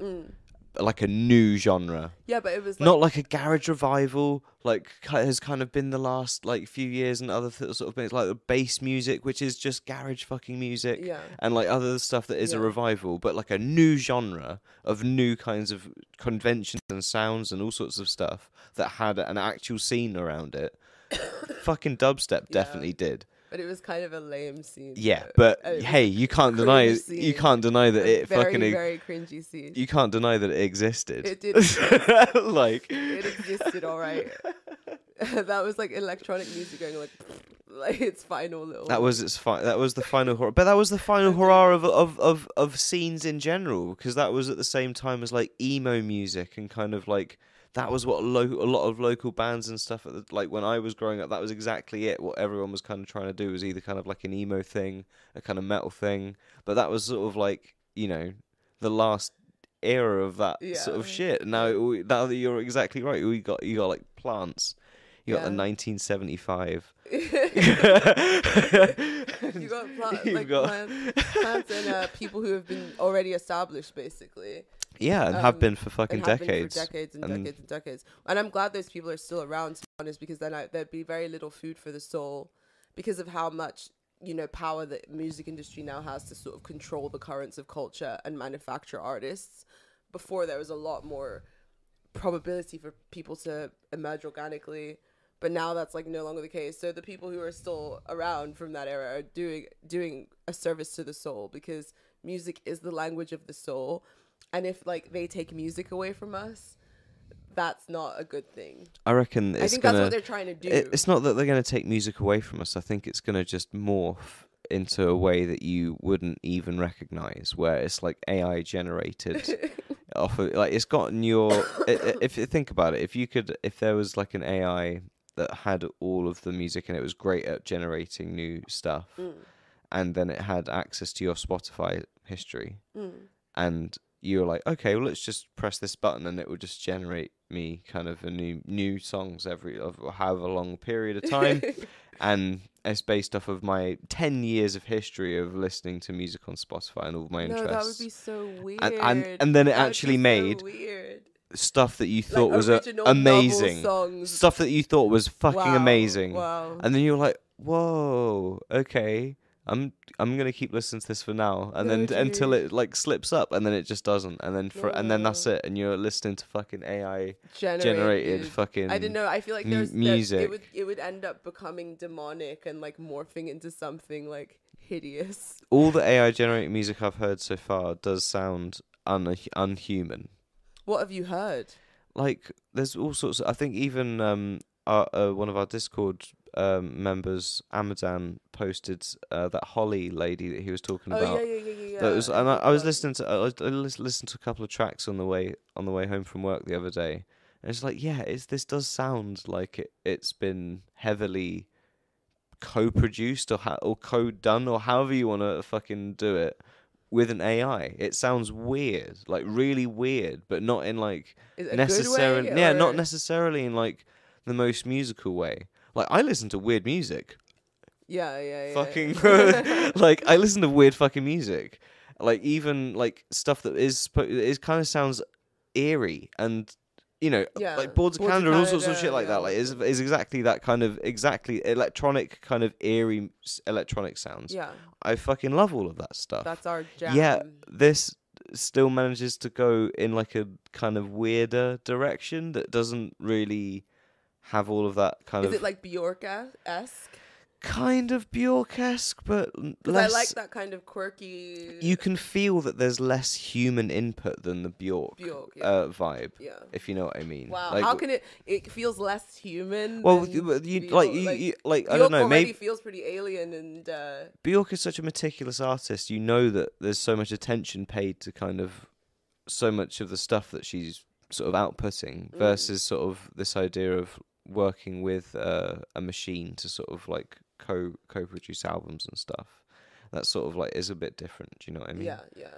Mm. like a new genre. yeah, but it was like, Not like a garage revival, like has kind of been the last like few years, and other th- sort of things like the bass music, which is just garage fucking music, Yeah. and like other stuff that is a revival, but like a new genre of new kinds of conventions and sounds and all sorts of stuff that had an actual scene around it. [COUGHS] fucking dubstep Yeah. definitely did. But it was kind of a lame scene. Yeah, though. but hey, you can't deny cringe you can't deny that a it very, fucking very cringy scene. you can't deny that it existed. It did [LAUGHS] like it existed, all right. [LAUGHS] [LAUGHS] that was like electronic music going like, like its final little. That was its fi- That was the final horror, but that was the final horror of of of of scenes in general because that was at the same time as like emo music and kind of like that was what lo- a lot of local bands and stuff the, like when I was growing up. That was exactly it. What everyone was kind of trying to do was either kind of like an emo thing, a kind of metal thing, but that was sort of like you know the last era of that sort of shit. Now now that you're exactly right, we got you got like plants. You got the 1975. [LAUGHS] [LAUGHS] you got pla- You've like got- plants, plants and uh, people who have been already established, basically. Yeah, and have Um, been for fucking have decades. for decades and, And- decades and decades. And I'm glad those people are still around, to be honest, because then I, there'd be very little food for the soul because of how much you know power the music industry now has to sort of control the currents of culture and manufacture artists. Before there was a lot more probability for people to emerge organically but now that's like no longer the case so the people who are still around from that era are doing doing a service to the soul because music is the language of the soul and if like they take music away from us that's not a good thing I reckon it's i think gonna. that's what they're trying to do it- it's not that they're gonna take music away from us. I think it's gonna just morph into a way that you wouldn't even recognize, where it's like AI generated. [LAUGHS] off of, like it's gotten your. if you think about it, if you could, if there was like an AI that had all of the music and it was great at generating new stuff, Mm. and then it had access to your Spotify history, Mm. and you were like, okay, well, let's just press this button and it will just generate me kind of a new new songs every of however long period of [LAUGHS] time, and it's based off of my ten years of history of listening to music on Spotify and all my no interests. that would be so weird and- and then it That actually so made weird. stuff that you thought like was uh, a, amazing, songs. Stuff that you thought was fucking Wow, amazing, wow. And then you're like, whoa, okay. I'm I'm gonna keep listening to this for now, and No, then until it like slips up, and then it just doesn't, and then for and then that's it, and you're listening to fucking AI generated, generated fucking. I don't know. I feel like m- there's there- music. it would it would end up becoming demonic and like morphing into something like hideous. All the AI generated music I've heard so far does sound un- unhuman. What have you heard? Like there's all sorts. Of, I think even um our, uh, one of our Discord um, members, Amadan, posted uh, that Holly lady that he was talking Oh about. yeah, yeah, yeah, yeah. yeah. That was, and I, I was listening to I, I listened to a couple of tracks on the way on the way home from work the other day, and it's like, yeah, it's this does sound like it, it's been heavily co-produced or ha- or co-done or however you want to fucking do it with an AI. It sounds weird, like really weird, but not in like Is it a good necessarily yeah, not necessarily in like the most musical way. Like I listen to weird music Yeah, yeah, yeah. fucking yeah. [LAUGHS] [LAUGHS] like I listen to weird fucking music, like even like stuff that is is kind of sounds eerie and you know Yeah, like boards of Canada and all sorts of shit like that. Like is is exactly that kind of exactly electronic kind of eerie electronic sounds. yeah, I fucking love all of that stuff. that's our jam. Yeah, this still manages to go in like a kind of weirder direction that doesn't really have all of that kind Is of Is it like Bjork esque? kind of Bjork-esque, but l- Because I like that kind of quirky. You can feel that there's less human input than the Bjork, Bjork, yeah. uh, vibe, Yeah. if you know what I mean. Wow. Like, How can it? It feels less human. well, you, you Bjork. like you, you like I don't know. Maybe feels pretty alien and. Uh, Bjork is such a meticulous artist. You know that there's so much attention paid to kind of so much of the stuff that she's sort of outputting Mm. versus sort of this idea of working with uh, a machine to sort of like co co-produce albums and stuff. That sort of like is a bit different. Do you know what I mean? yeah, yeah.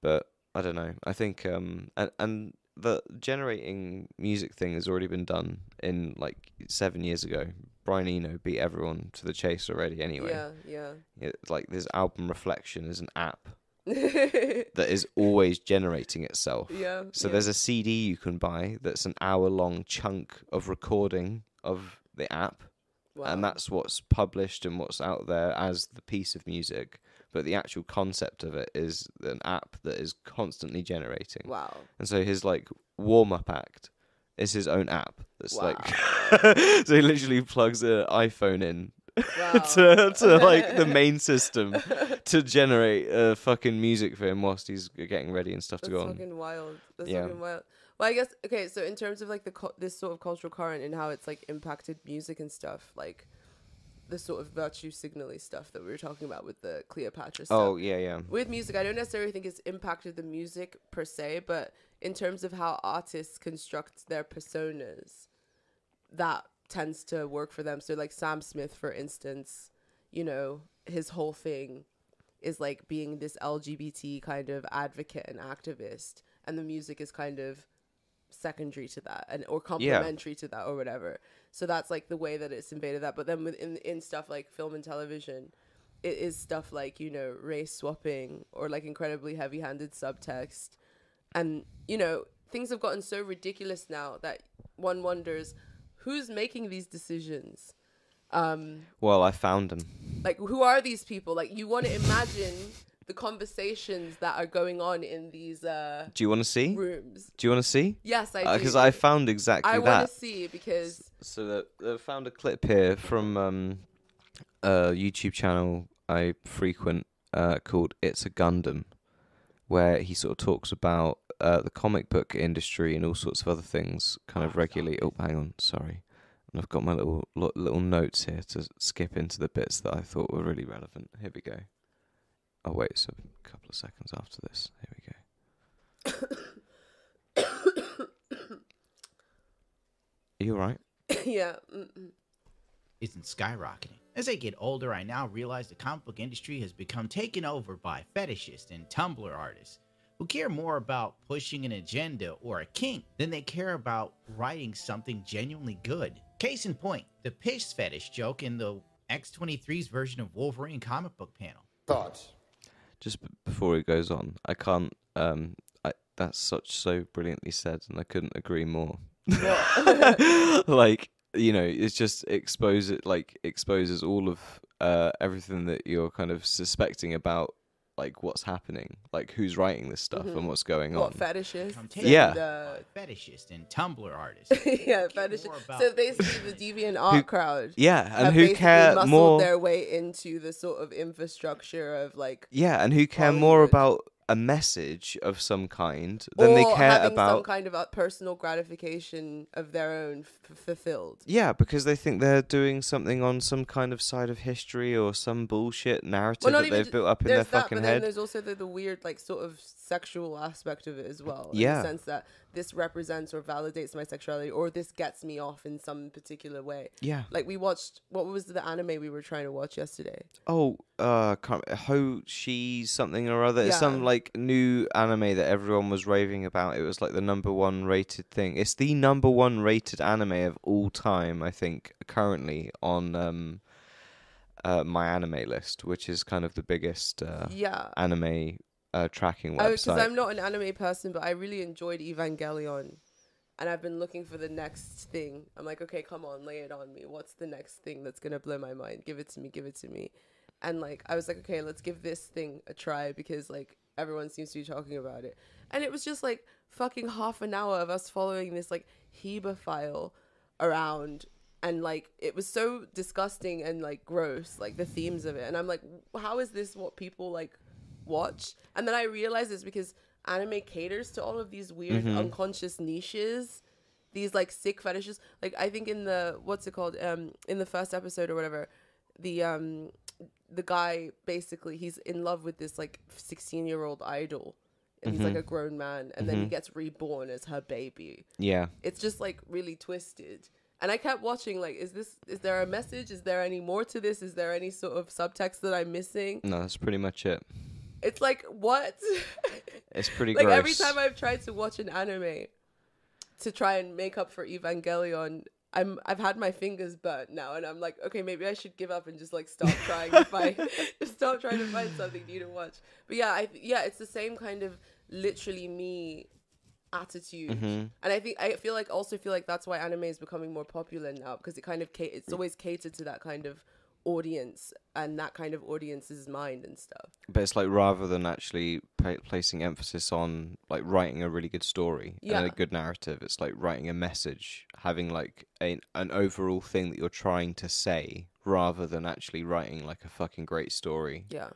But I don't know. I think um and and the generating music thing has already been done in like seven years ago. Brian Eno beat everyone to the chase already. Anyway, Yeah, yeah. it, like this album reflection is an app. [LAUGHS] that is always generating itself. Yeah. So yeah. there's a CD you can buy that's an hour long chunk of recording of the app, Wow. and that's what's published and what's out there as the piece of music. But the actual concept of it is an app that is constantly generating. wow. And so his like warm up act is his own app. That's like [LAUGHS] so he literally plugs an iPhone in [LAUGHS] Wow. to to like the [LAUGHS] main system to generate uh, fucking music for him whilst he's getting ready and stuff to That's go on. wild. That's Yeah. fucking wild. Well, I guess okay. So in terms of like the cul- this sort of cultural current and how it's like impacted music and stuff, like the sort of virtue signally stuff that we were talking about with the Cleopatra stuff. Oh yeah, yeah. With music, I don't necessarily think it's impacted the music per se, but in terms of how artists construct their personas, that tends to work for them. So like Sam Smith, for instance, you know, his whole thing is like being this LGBT kind of advocate and activist, and the music is kind of secondary to that and or complementary to that or whatever. So that's like the way that it's invaded that. But then within in stuff like film and television, it is stuff like you know race swapping or like incredibly heavy-handed subtext, and you know things have gotten so ridiculous now that one wonders who's making these decisions. Um, Well, I found them. like who are these people like you want to imagine the conversations that are going on in these uh Do you want to see? rooms Do you want to see? yes i Because do. I found exactly that. i want to see because So the, they found a clip here from um, a YouTube channel I frequent uh, called "Itsagundam," where he sort of talks about uh, the comic book industry and all sorts of other things, kind of regularly. Oh, hang on, sorry. And I've got my little lo- little notes here to skip into the bits that I thought were really relevant. Here we go. Oh wait, it's a couple of seconds after this. Here we go. [COUGHS] Are you alright? [COUGHS] yeah mm-mm. isn't skyrocketing. As I get older, I now realize the comic book industry has become taken over by fetishists and Tumblr artists who care more about pushing an agenda or a kink than they care about writing something genuinely good. Case in point, the piss fetish joke in the X23's version of Wolverine comic book panel. Thoughts? just b- before it goes on, I can't. Um, I that's such so brilliantly said, and I couldn't agree more. [LAUGHS] [LAUGHS] like you know, it's just expose it like exposes all of uh everything that you're kind of suspecting about like what's happening, like who's writing this stuff and what's going what on. fetishes Come and, Yeah. uh, Fetishist and Tumblr artists. [LAUGHS] yeah Care fetishes more about- so basically the [LAUGHS] deviant art crowd yeah, and have who basically care muscled more? their way into the sort of infrastructure of like Yeah, and who care more about a message of some kind than or they care about some kind of uh, personal gratification of their own f- fulfilled Yeah, because they think they're doing something on some kind of side of history or some bullshit narrative that they've ju- built up in their that, fucking but then head. there's also the, the weird like sort of sexual aspect of it as well. In Yeah. the sense that this represents or validates my sexuality or this gets me off in some particular way. Yeah. Like we watched what was the anime we were trying to watch yesterday? Oh, uh, Oshi something or other. Yeah. It's some like new anime that everyone was raving about. It was like the number one rated thing. It's the number one rated anime of all time, I think, currently on um, uh, MyAnimeList, which is kind of the biggest uh, yeah. anime uh, tracking Oh, because. I'm not an anime person, but I really enjoyed Evangelion, and I've been looking for the next thing. I'm like, okay, come on, lay it on me. What's the next thing that's gonna blow my mind? Give it to me, give it to me. And like, I was like, okay, let's give this thing a try because like everyone seems to be talking about it, and it was just like fucking half an hour of us following this like hebephile around. And like it was so disgusting and like gross, like the themes of it. And I'm like, how is this what people like watch. And then I realized this because anime caters to all of these weird unconscious niches, these like sick fetishes. Like I think in the what's it called? Um, in the first episode or whatever, the um, the guy basically he's in love with this like sixteen year old idol, and he's like a grown man, and then he gets reborn as her baby. yeah, It's just like really twisted. And I kept watching, like, is this, is there a message? Is there any more to this? Is there any sort of subtext that I'm missing? no, that's pretty much it. It's like what? [LAUGHS] It's pretty like gross. every time I've tried to watch an anime to try and make up for Evangelion, I'm I've had my fingers burnt now, and I'm like, okay, maybe I should give up and just like stop trying to find, just [LAUGHS] [LAUGHS] stop trying to find something new to watch. But yeah, I yeah, it's the same kind of literally me attitude, Mm-hmm. and I think I feel like also feel like that's why anime is becoming more popular now because it kind of ca- it's always catered to that kind of audience and that kind of audience's mind and stuff. But it's like rather than actually pa placing emphasis on like writing a really good story Yeah. and a good narrative, it's like writing a message, having like a, an overall thing that you're trying to say, rather than actually writing like a fucking great story. Yeah.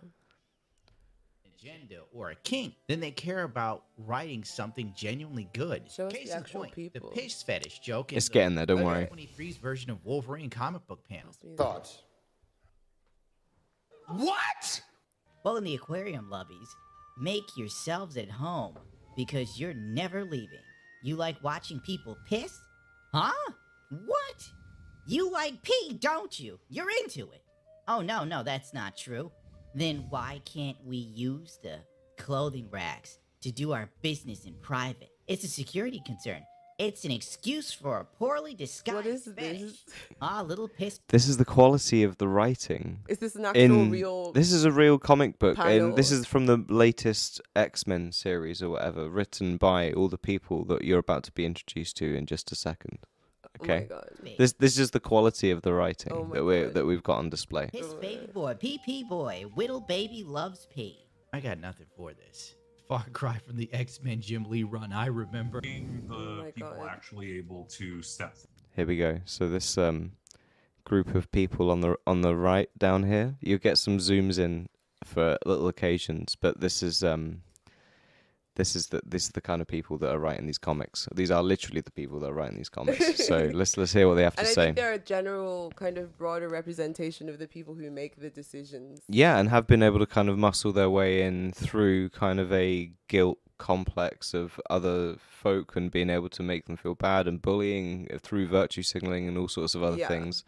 agenda or a kink, then they care about writing something genuinely good. Show Case the in point, people. the piss fetish joke. in It's the getting there, don't worry. 23's version of Wolverine comic book panel. Thoughts? What? Well, in the aquarium lovies, make yourselves at home because you're never leaving. You like watching people piss? Huh? What? You like pee, don't you? You're into it. Oh, no, no, that's not true. Then why can't we use the clothing racks to do our business in private? It's a security concern. It's an excuse for a poorly disguised What is fetish. this? Ah, little piss [LAUGHS] This is the quality of the writing. Is this an actual in real? this is a real comic book and this is from the latest x-men series or whatever written by all the people that you're about to be introduced to in just a second Oh my okay god. this this is the quality of the writing Oh that we that we've got on display Piss baby boy, pee pee boy, whittle baby loves pee. I got nothing for this. Far cry from the X Men Jim Lee run I remember. being the Oh people God. actually able to step here we go so this um group of people on the on the right down here you get some zooms in for little occasions but this is um this is the this is the kind of people that are writing these comics these are literally the people that are writing these comics so [LAUGHS] let's let's hear what they have to And I say think they're a general kind of broader representation of the people who make the decisions. Yeah, and have been able to kind of muscle their way in through kind of a guilt complex of other folk and being able to make them feel bad and bullying through virtue signaling and all sorts of other Yeah. things.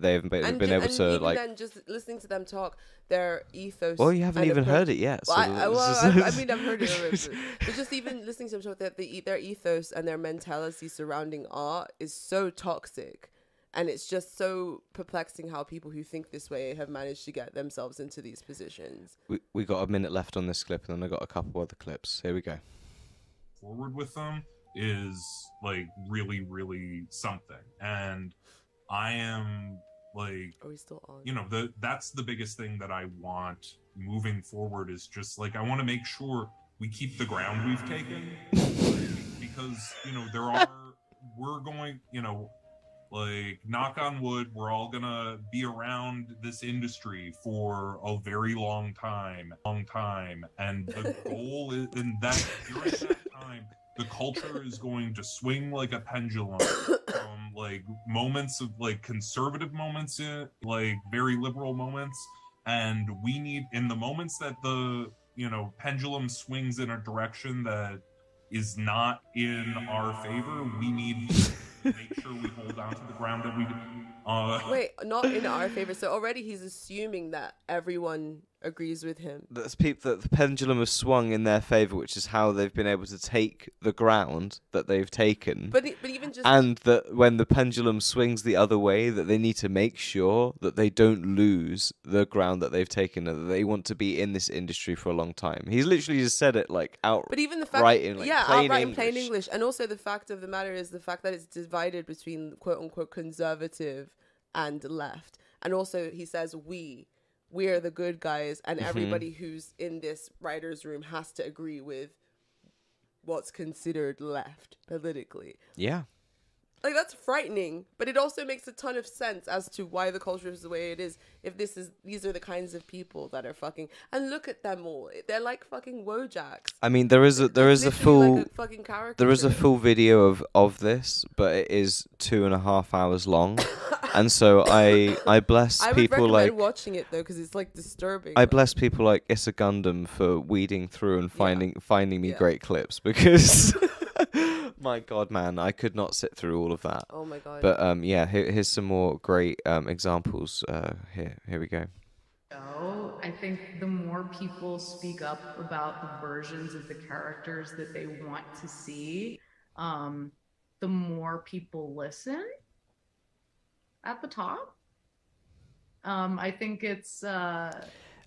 They've been, And, been ju- able and to even like. then, just listening to them talk, their ethos. Well, you haven't even approach- heard it yet. Well, I, I, well, I, I mean, I've heard it, already, [LAUGHS] but, but just even listening to them talk, that the, e- their ethos and their mentality surrounding art is so toxic, and it's just so perplexing how people who think this way have managed to get themselves into these positions. we we got a minute left on this clip, and then I got a couple other clips. Here we go. forward with them is like really, really something. And I am like Are we still on? you know the that's the biggest thing that I want moving forward is just like I want to make sure we keep the ground we've taken. [LAUGHS] Because you know there are we're going you know like knock on wood we're all gonna be around this industry for a very long time long time. And the [LAUGHS] goal is and that during that time the culture is going to swing like a pendulum [LAUGHS] like moments of like conservative moments in like very liberal moments. And we need in the moments that the you know pendulum swings in a direction that is not in our favor we need to make sure we hold on to the ground that we uh [LAUGHS] Wait, not in our favor. So already he's assuming that everyone agrees with him. That's people that the pendulum has swung in their favor, which is how they've been able to take the ground that they've taken. But but even just and that when the pendulum swings the other way, that they need to make sure that they don't lose the ground that they've taken, and that they want to be in this industry for a long time. He's literally just said it like out. But even the fact, right in like yeah, plain outright English. in plain English, and also the fact of the matter is the fact that it's divided between quote unquote conservative and left, and also he says we, we are the good guys, and Mm-hmm. everybody who's in this writers' room has to agree with what's considered left politically. Yeah. Like that's frightening, but it also makes a ton of sense as to why the culture is the way it is. If this is these are the kinds of people that are fucking and look at them all. They're like fucking Wojaks. I mean, there is a there is a full like a fucking caricature. there is a full video of of this, but it is two and a half hours long, [COUGHS] [COUGHS] and so I I bless I would people recommend like watching it though because it's like disturbing. I but- bless people like Itsagundam for weeding through and finding finding me Yeah. great clips because [LAUGHS] [LAUGHS] my god, man, I could not sit through all of that. Oh my god. But um, yeah, here, here's some more great um examples. Uh, here here we go. show, I think the more people speak up about the versions of the characters that they want to see, um, the more people listen at the top. Um, I think it's uh,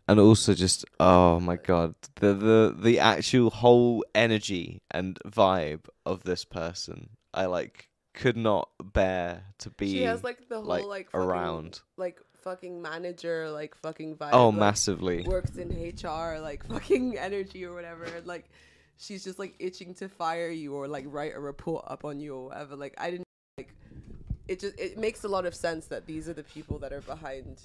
and also just oh my god the the the actual whole energy and vibe of this person i like could not bear to be she has like the whole like, like, fucking, around like fucking manager like fucking vibe. oh like, massively works in HR, like [LAUGHS] fucking energy or whatever. Like she's just like itching to fire you or like write a report up on you or whatever. Like I didn't like it just it makes a lot of sense that these are the people that are behind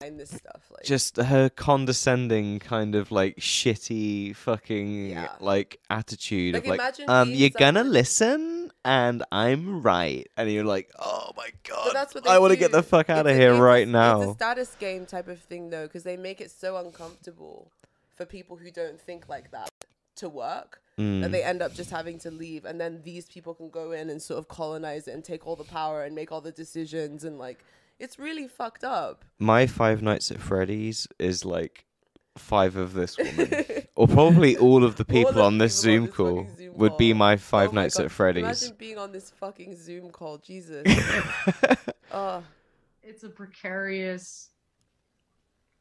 behind this stuff. Like just her condescending kind of like shitty fucking Yeah. like attitude Like, of like imagine um being you're gonna someone- listen and i'm right and you're like oh my god But that's what they i want to get do. the fuck out It's of a- here it's a- right It's a now status game type of thing though, because they make it so uncomfortable for people who don't think like that to work Mm. that they end up just having to leave, and then these people can go in and sort of colonize it and take all the power and make all the decisions and like it's really fucked up. my five nights at freddy's is like five of this [LAUGHS] woman or probably all of the people the on this people on zoom this call fucking Zoom would be my five Oh my nights God. at freddy's Imagine being on this fucking Zoom call, Jesus. [LAUGHS] oh, it's a precarious,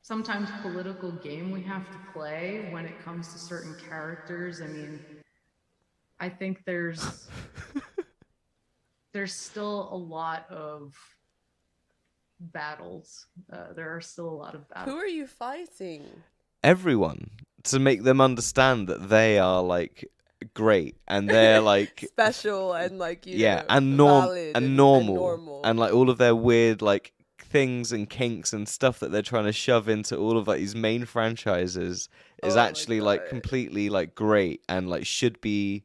sometimes political game we have to play when it comes to certain characters. I mean, I think there's [LAUGHS] there's still a lot of battles. Uh, there are still a lot of battles. who are you fighting? everyone to make them understand that they are like great and they're [LAUGHS] like Special and like you yeah know, and norm valid and, normal, normal. and like all of their weird like things and kinks and stuff that they're trying to shove into all of like these main franchises is Oh actually like completely like great and like should be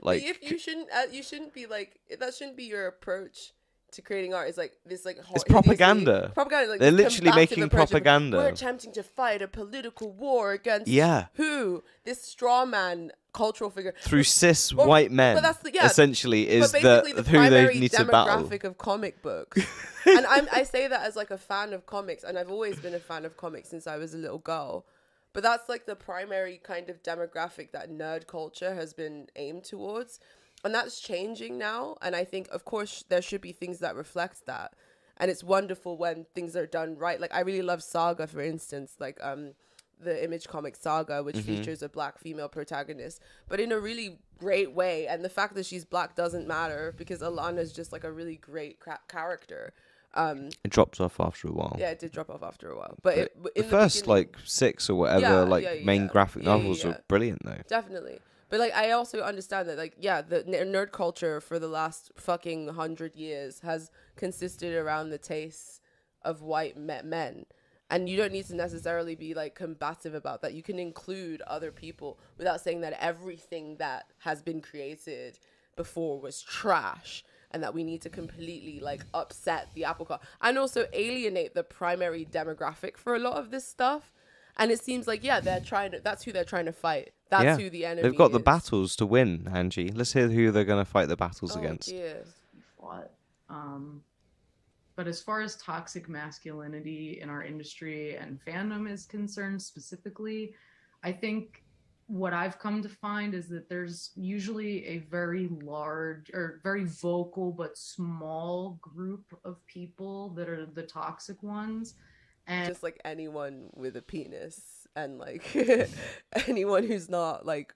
like if you shouldn't, uh, you shouldn't be like that. Shouldn't be your approach to creating art. Is like this like It's propaganda. Propaganda. Like They're literally making approach propaganda. We're attempting to fight a political war against Yeah. who this straw man cultural figure through But- cis well, white but men that's the- yeah, essentially is but the, the, who they need to battle demographic of comic books. [LAUGHS] and I'm, I say that as like a fan of comics, and I've always been a fan of comics since I was a little girl. But that's like the primary kind of demographic that nerd culture has been aimed towards. And that's changing now. And I think, of course, there should be things that reflect that. And it's wonderful when things are done right. Like I really love Saga, for instance, like um the Image comic Saga, which features a black female protagonist, but in a really great way. And the fact that she's black doesn't matter because Alana's just like a really great cra- character. Um, it drops off after a while yeah, it did drop off after a while, but, But it, the in first like six or whatever Yeah, like yeah, main yeah. graphic Yeah, yeah, novels are brilliant though definitely. But like, I also understand that like, yeah, the nerd culture for the last fucking hundred years has consisted around the tastes of white men. And you don't need to necessarily be like combative about that. You can include other people without saying that everything that has been created before was trash and that we need to completely like upset the apple cart and also alienate the primary demographic for a lot of this stuff. And it seems like yeah, they're trying to. That's who they're trying to fight. That's yeah who the enemy. they've got the is. battles to win angie let's hear who they're going to fight the battles Oh, against dear. fought. Um, but as far as toxic masculinity in our industry and fandom is concerned specifically, I think what I've come to find is that there's usually a very large or very vocal but small group of people that are the toxic ones. And just like anyone with a penis and like [LAUGHS] anyone who's not like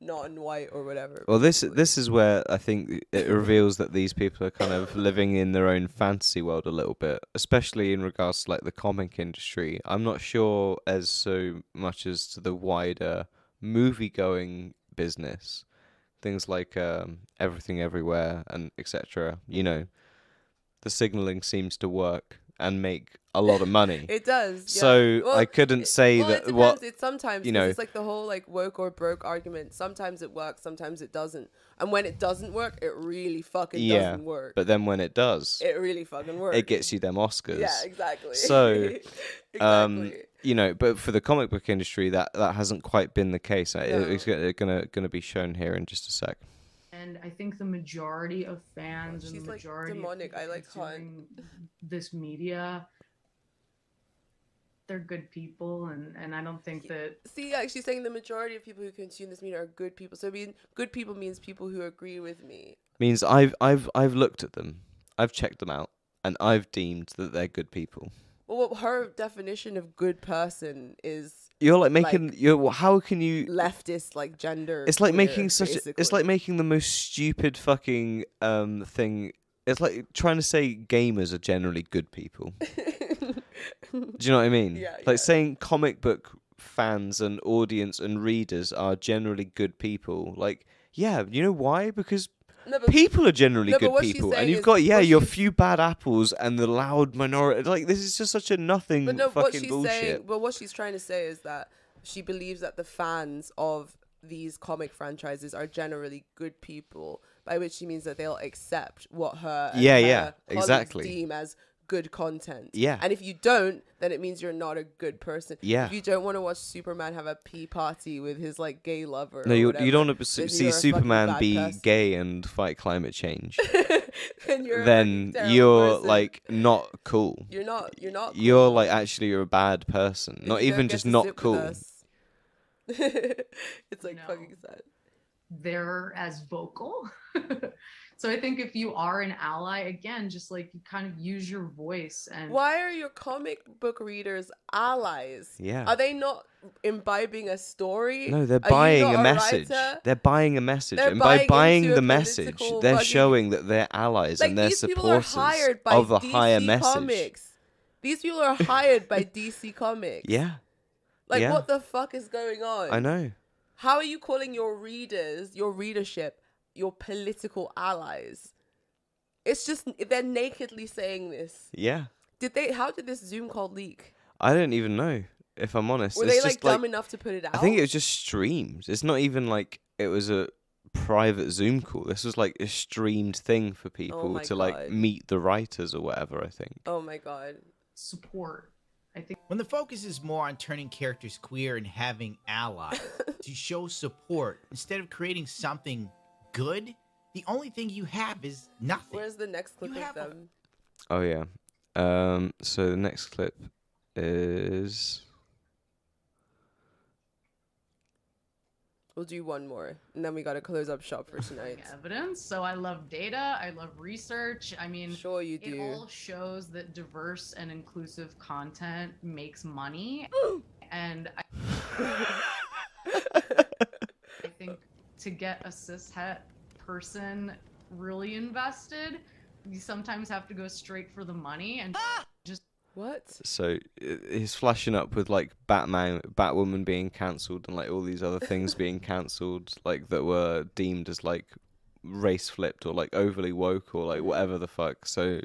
non-white or whatever. Well, this this is where I think it reveals that these people are kind of living in their own fantasy world a little bit, especially in regards to like the comic industry. I'm not sure as so much as to the wider movie going business, things like um, everything everywhere and etc. You know, the signaling seems to work and make a lot of money. It does. yeah. So Well, I couldn't it- say well, that it depends. what it's sometimes you you know know- it's like the whole like woke or broke argument. Sometimes it works, sometimes it doesn't. And when it doesn't work, it really fucking yeah, doesn't work. but then when it does, it really fucking works. it gets you them Oscars. Yeah, exactly. So, [LAUGHS] exactly. um, you know, but for the comic book industry, that that hasn't quite been the case. Uh, it- No. It's gonna gonna gonna be shown here in just a sec. and I think the majority of fans and She's, the like, majority demonic. of people I like Han. consuming this media they're good people and and I don't think that See, like she's saying the majority of people who consume this media are good people. So I mean, good people means people who agree with me. Means I've I've I've looked at them, I've checked them out, and I've deemed that they're good people. Well, what her definition of good person is You're like making you're how can you? leftist, like gender. It's like queer, making such. A, it's like making the most stupid fucking um thing. It's like trying to say gamers are generally good people. [LAUGHS] [LAUGHS] Do you know what I mean? Yeah, Like yeah. saying comic book fans and audience and readers are generally good people. Like, yeah, you know why? Because No, people are generally no, good people, and you've is- got yeah, what your few bad apples and the loud minority. Like, this is just such a nothing But no, what fucking she's bullshit. saying, but what she's trying to say is that she believes that the fans of these comic franchises are generally good people, by which she means that they'll accept what her and Yeah, her yeah, exactly. deem as good content. Yeah. and if you don't, then it means you're not a good person. Yeah. if you don't want to watch Superman have a pee party with his like gay lover. no, or you whatever, you don't want to then see you're a fucking Superman be person. gay and fight climate change. [LAUGHS] then you're then fucking you're person. like not cool. you're not you're not You're like actually you're a bad person. If Not even just not cool. [LAUGHS] it's like No. fucking sad. they're as vocal. [LAUGHS] so I think if you are an ally, again, just like you kind of use your voice and Why are your comic book readers allies? Yeah. Are they not imbibing a story? No, they're Are buying not a message. They're buying a message, They're and by buying buying the message, they're fucking- showing that they're allies Like and they're these people are supporters hired by of a DC higher message. Comics. These people are hired by [LAUGHS] DC Comics. Yeah, Like yeah. what the fuck is going on? I know. How are you calling your readers, your readership, your political allies? It's just they're nakedly saying this. Yeah, Did they? How did this Zoom call leak? I don't even know if I'm honest. Were it's they just like dumb enough to put it out? I think it was just streamed. It's not even like it was a private Zoom call. This was like a streamed thing for people Oh my to like meet the writers or whatever. I think. Oh my god. support. I think When the focus is more on turning characters queer and having allies [LAUGHS] to show support instead of creating something good, the only thing you have is nothing. Where's the next clip You of have a- them? Oh yeah. Um. So the next clip is. We'll do one more, and then we gotta close up shop for [LAUGHS] tonight. evidence. So I love data. I love research. I mean, Sure you do. it do. all shows that diverse and inclusive content makes money. [GASPS] and I, I [LAUGHS] think [LAUGHS] to get a cishet person really invested, you sometimes have to go straight for the money and ah! just What? So he's flashing up with like Batman, Batwoman being cancelled, and like all these other things [LAUGHS] being cancelled, like that were deemed as like race flipped or like overly woke or like whatever the fuck. So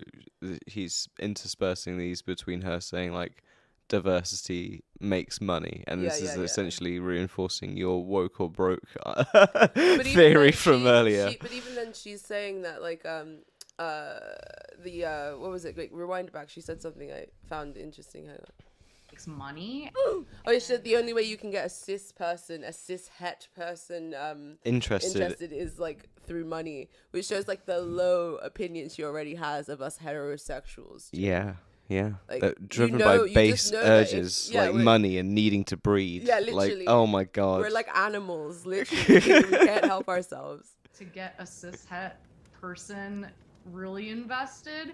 he's interspersing these between her saying like diversity makes money, and Yeah, this is yeah, yeah. essentially reinforcing your woke or broke uh, [LAUGHS] But even theory then from she- earlier. she- but even then, she's saying that like um uh the uh what was it? Wait, rewind back. She said something I found interesting. Hang on. makes money. [GASPS] Oh, it's just the only way you can get a cis person, a cis het person, um, Interested. interested is like through money, which shows like the low opinion she already has of us heterosexuals. Yeah, yeah. Like, They're you driven know- by base know if- urges, yeah, like money and needing to breed. Yeah, Like, literally. oh my god. We're like animals, [LAUGHS] literally. we can't help ourselves. to get a cishet person really invested,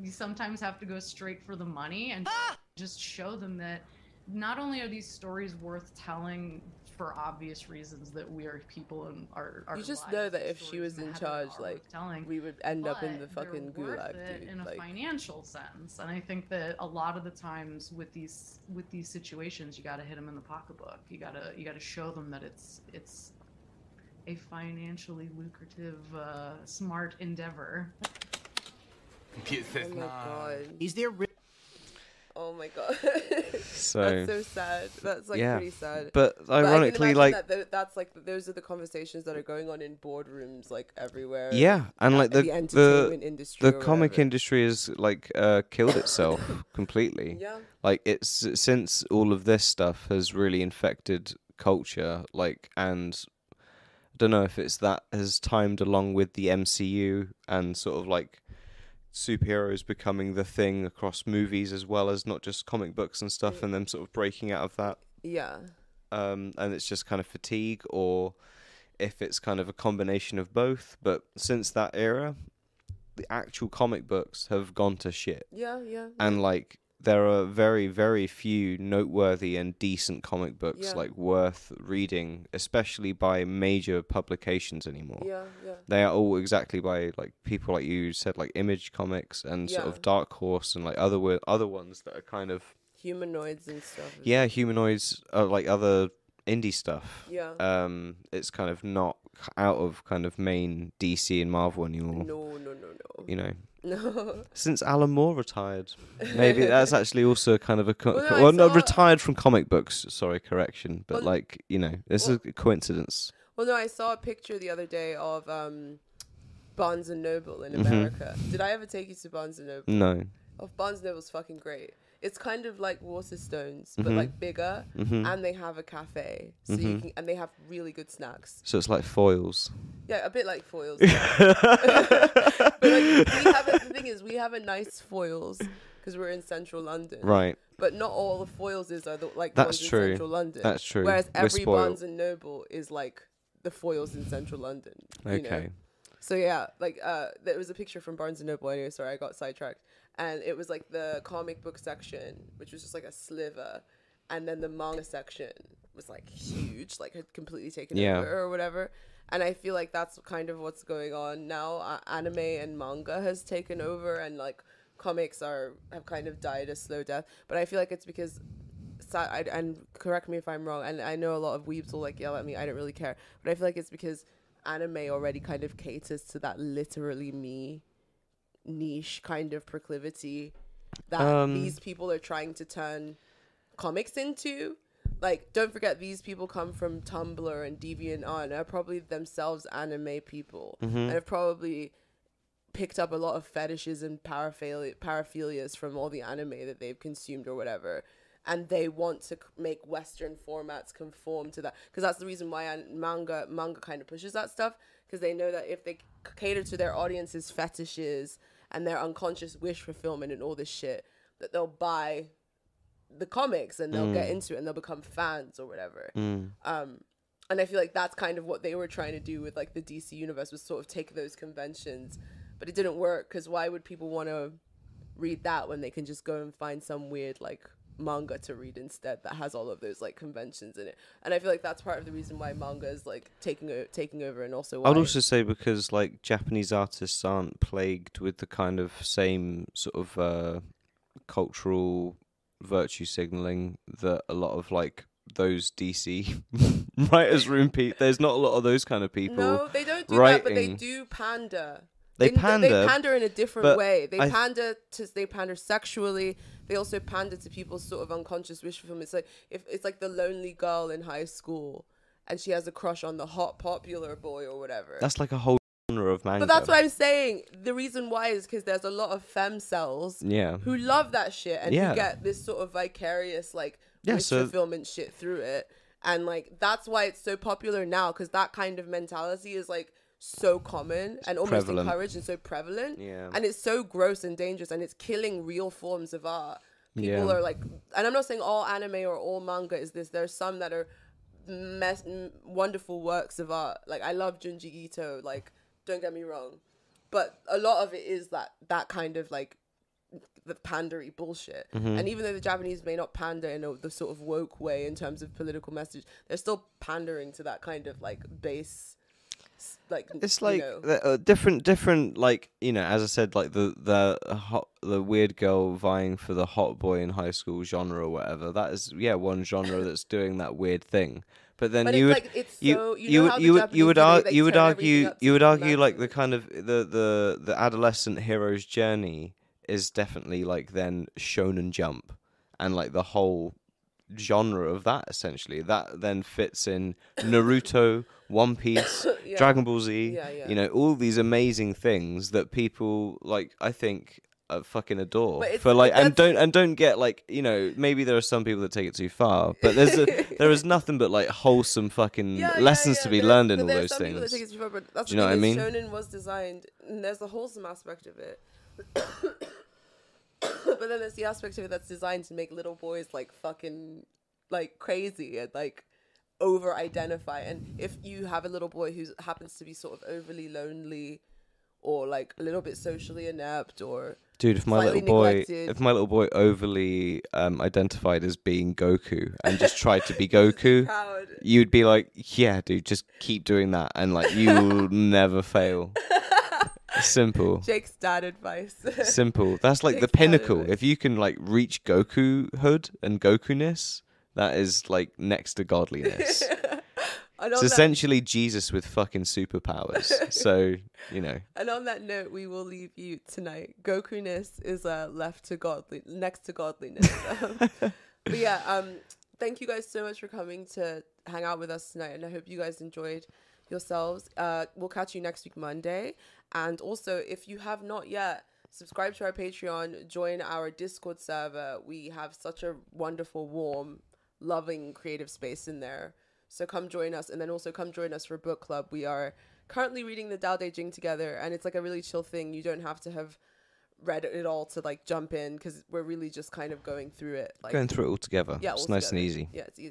you sometimes have to go straight for the money and [GASPS] just show them that not only are these stories worth telling for obvious reasons that we are people and our, our You just lives know that if she was in charge, like telling, we would end up in the fucking gulag, it dude. in a Like, financial sense and i think that a lot of the times with these with these situations you got to hit them in the pocketbook you got to you got to show them that it's it's a financially lucrative uh, smart endeavor oh my god. Is there re- Oh my god. [LAUGHS] So- that's so sad. That's like Yeah. pretty sad. But I ironically, like- that tho- that's like those are the conversations that are going on in boardrooms like everywhere. Yeah, and like the the the industry the comic whatever. industry has like uh, killed itself [COUGHS] completely. Yeah. Like it's since all of this stuff has really infected culture, like and I don't know if it's that has timed along with the MCU and sort of like superheroes becoming the thing across movies as well as not just comic books and stuff and them sort of breaking out of that Yeah. um, and it's just kind of fatigue, or if it's kind of a combination of both. But since that era, the actual comic books have gone to shit, Yeah, yeah. and like there are very, very few noteworthy and decent comic books Yeah. like worth reading, especially by major publications anymore. Yeah, yeah. They are all exactly by like people like you said, like Image Comics and sort of Dark Horse and like other other ones that are kind of Humanoids and stuff. yeah, humanoids are like other indie stuff. Yeah. Um, it's kind of not out of kind of main DC and Marvel anymore. No, no, no, no. You know, No. [LAUGHS] since Alan Moore retired, maybe that's [LAUGHS] actually also kind of a co- Well, no, well, no, saw- retired from comic books. Sorry, correction, but Well, like you know, this is a coincidence. Well, no, I saw a picture the other day of um, Barnes and Noble in Mhm. America. Did I ever take you to Barnes and Noble? No. Oh, Barnes and Noble's fucking great. It's kind of like Waterstones, but Mhm. like bigger, Mhm. and they have a cafe, so you Mhm. can, and they have really good snacks. So it's like Foyles. Yeah, a bit like Foyles. [LAUGHS] [LAUGHS] but like, we have a, the thing is, we have a nice Foyles because we're in central London. Right. But not all the Foyles is are the, like the That's ones true. in central London. That's true. Whereas We're every spoiled. Barnes and Noble is like the Foyles in central London. you know? Okay. So yeah, like uh, there was a picture from Barnes and Noble. Anyway, sorry, I got sidetracked. And it was like the comic book section, which was just like a sliver, and then the manga section was like huge, like had completely taken Yeah. over or whatever. And I feel like that's kind of what's going on now. Uh, anime and manga has taken over, and like comics are have kind of died a slow death. But I feel like it's because I, and correct me if I'm wrong, and I know a lot of weebs will like yell at me. I don't really care, but I feel like it's because anime already kind of caters to that literally me niche kind of proclivity that Um, these people are trying to turn comics into. Like, don't forget these people come from Tumblr and DeviantArt and are probably themselves anime people Mhm. and have probably picked up a lot of fetishes and paraphilia, paraphilias from all the anime that they've consumed or whatever. And they want to c- make Western formats conform to that because that's the reason why an- manga manga kind of pushes that stuff because they know that if they c- cater to their audience's fetishes and their unconscious wish fulfillment and all this shit, that they'll buy the comics and they'll get Mm. into it and they'll become fans or whatever. Mm. Um, and I feel like that's kind of what they were trying to do with like the DC universe was sort of take those conventions, but it didn't work because why would people want to read that when they can just go and find some weird like manga to read instead that has all of those like conventions in it? And I feel like that's part of the reason why manga is like taking o- taking over, and also why I'd also say because like Japanese artists aren't plagued with the kind of same sort of uh, cultural virtue signaling that a lot of like those DC [LAUGHS] writers [LAUGHS] room people. There's not a lot of those kind of people. No, they don't do that, but they do pander. They They pander, pander in a different way. They I- pander to they pander sexually. They also pander to people's sort of unconscious wish fulfillment. It's like if it's like the lonely girl in high school, and she has a crush on the hot popular boy or whatever. That's like a whole genre of manga. But that's what I'm saying. The reason why is because there's a lot of femcels Yeah. who love that shit and Yeah. who get this sort of vicarious like Yeah, wish so- fulfillment shit through it. And like that's why it's so popular now because that kind of mentality is like so common and almost prevalent. encouraged and so prevalent. Yeah. And it's so gross and dangerous and it's killing real forms of art. People Yeah. are like, and I'm not saying all anime or all manga is this. There's some that are mess, m- wonderful works of art. Like I love Junji Ito. Like don't get me wrong, but a lot of it is that that kind of like the pandery bullshit. Mm-hmm. And even though the Japanese may not pander in a, the sort of woke way in terms of political message, they're still pandering to that kind of like base, like it's you like know. uh, different different like you know as i said like the the uh, hot the weird girl vying for the hot boy in high school genre or whatever. That is yeah one genre that's doing that weird thing. But then But you would like you so you, you would you would you would ar- you would argue you would argue like the kind of the the the adolescent hero's journey is definitely like then shonen jump and like the whole genre of that essentially that then fits in naruto one piece [COUGHS] Yeah. dragon ball z Yeah, yeah. you know all these amazing things that people like i think uh, fucking adore for like and don't and don't get like you know maybe there are some people that take it too far but there's a, [LAUGHS] there is nothing but like wholesome fucking lessons to be there's- learned in all those things take it too far, but that's Do you know what I mean? Shonen was designed, and there's the wholesome aspect of it. [COUGHS] but then there's the aspect of it that's designed to make little boys like fucking like crazy and like over identify. And if you have a little boy who happens to be sort of overly lonely or like a little bit socially inept or Dude, if my little boy, neglected. if my little boy overly um, identified as being Goku and just tried to be [LAUGHS] Goku, you'd be like, yeah, dude, just keep doing that, and like you will [LAUGHS] never fail. [LAUGHS] Simple, [LAUGHS] Jake's dad advice. simple. That's like the Jake's dad pinnacle. If you can like reach Goku hood and Goku-ness, that is like next to godliness. [LAUGHS] It's on, that, essentially Jesus with fucking superpowers. [LAUGHS] so you know, and on that note, we will leave you tonight. Goku-ness is uh, left to godly, next to godliness. Um, but yeah, um, thank you guys so much for coming to hang out with us tonight, and I hope you guys enjoyed yourselves. Uh, we'll catch you next week Monday, and also if you have not yet. Subscribe to our Patreon, join our Discord server. We have such a wonderful, warm, loving creative space in there. So come join us, and then also come join us for book club. We are currently reading the Dao De Jing together, and it's like a really chill thing. You don't have to have read it all to like jump in because we're really just kind of going through it. Like going through it all together. yeah, it's all nice and easy. Yeah, it's easy.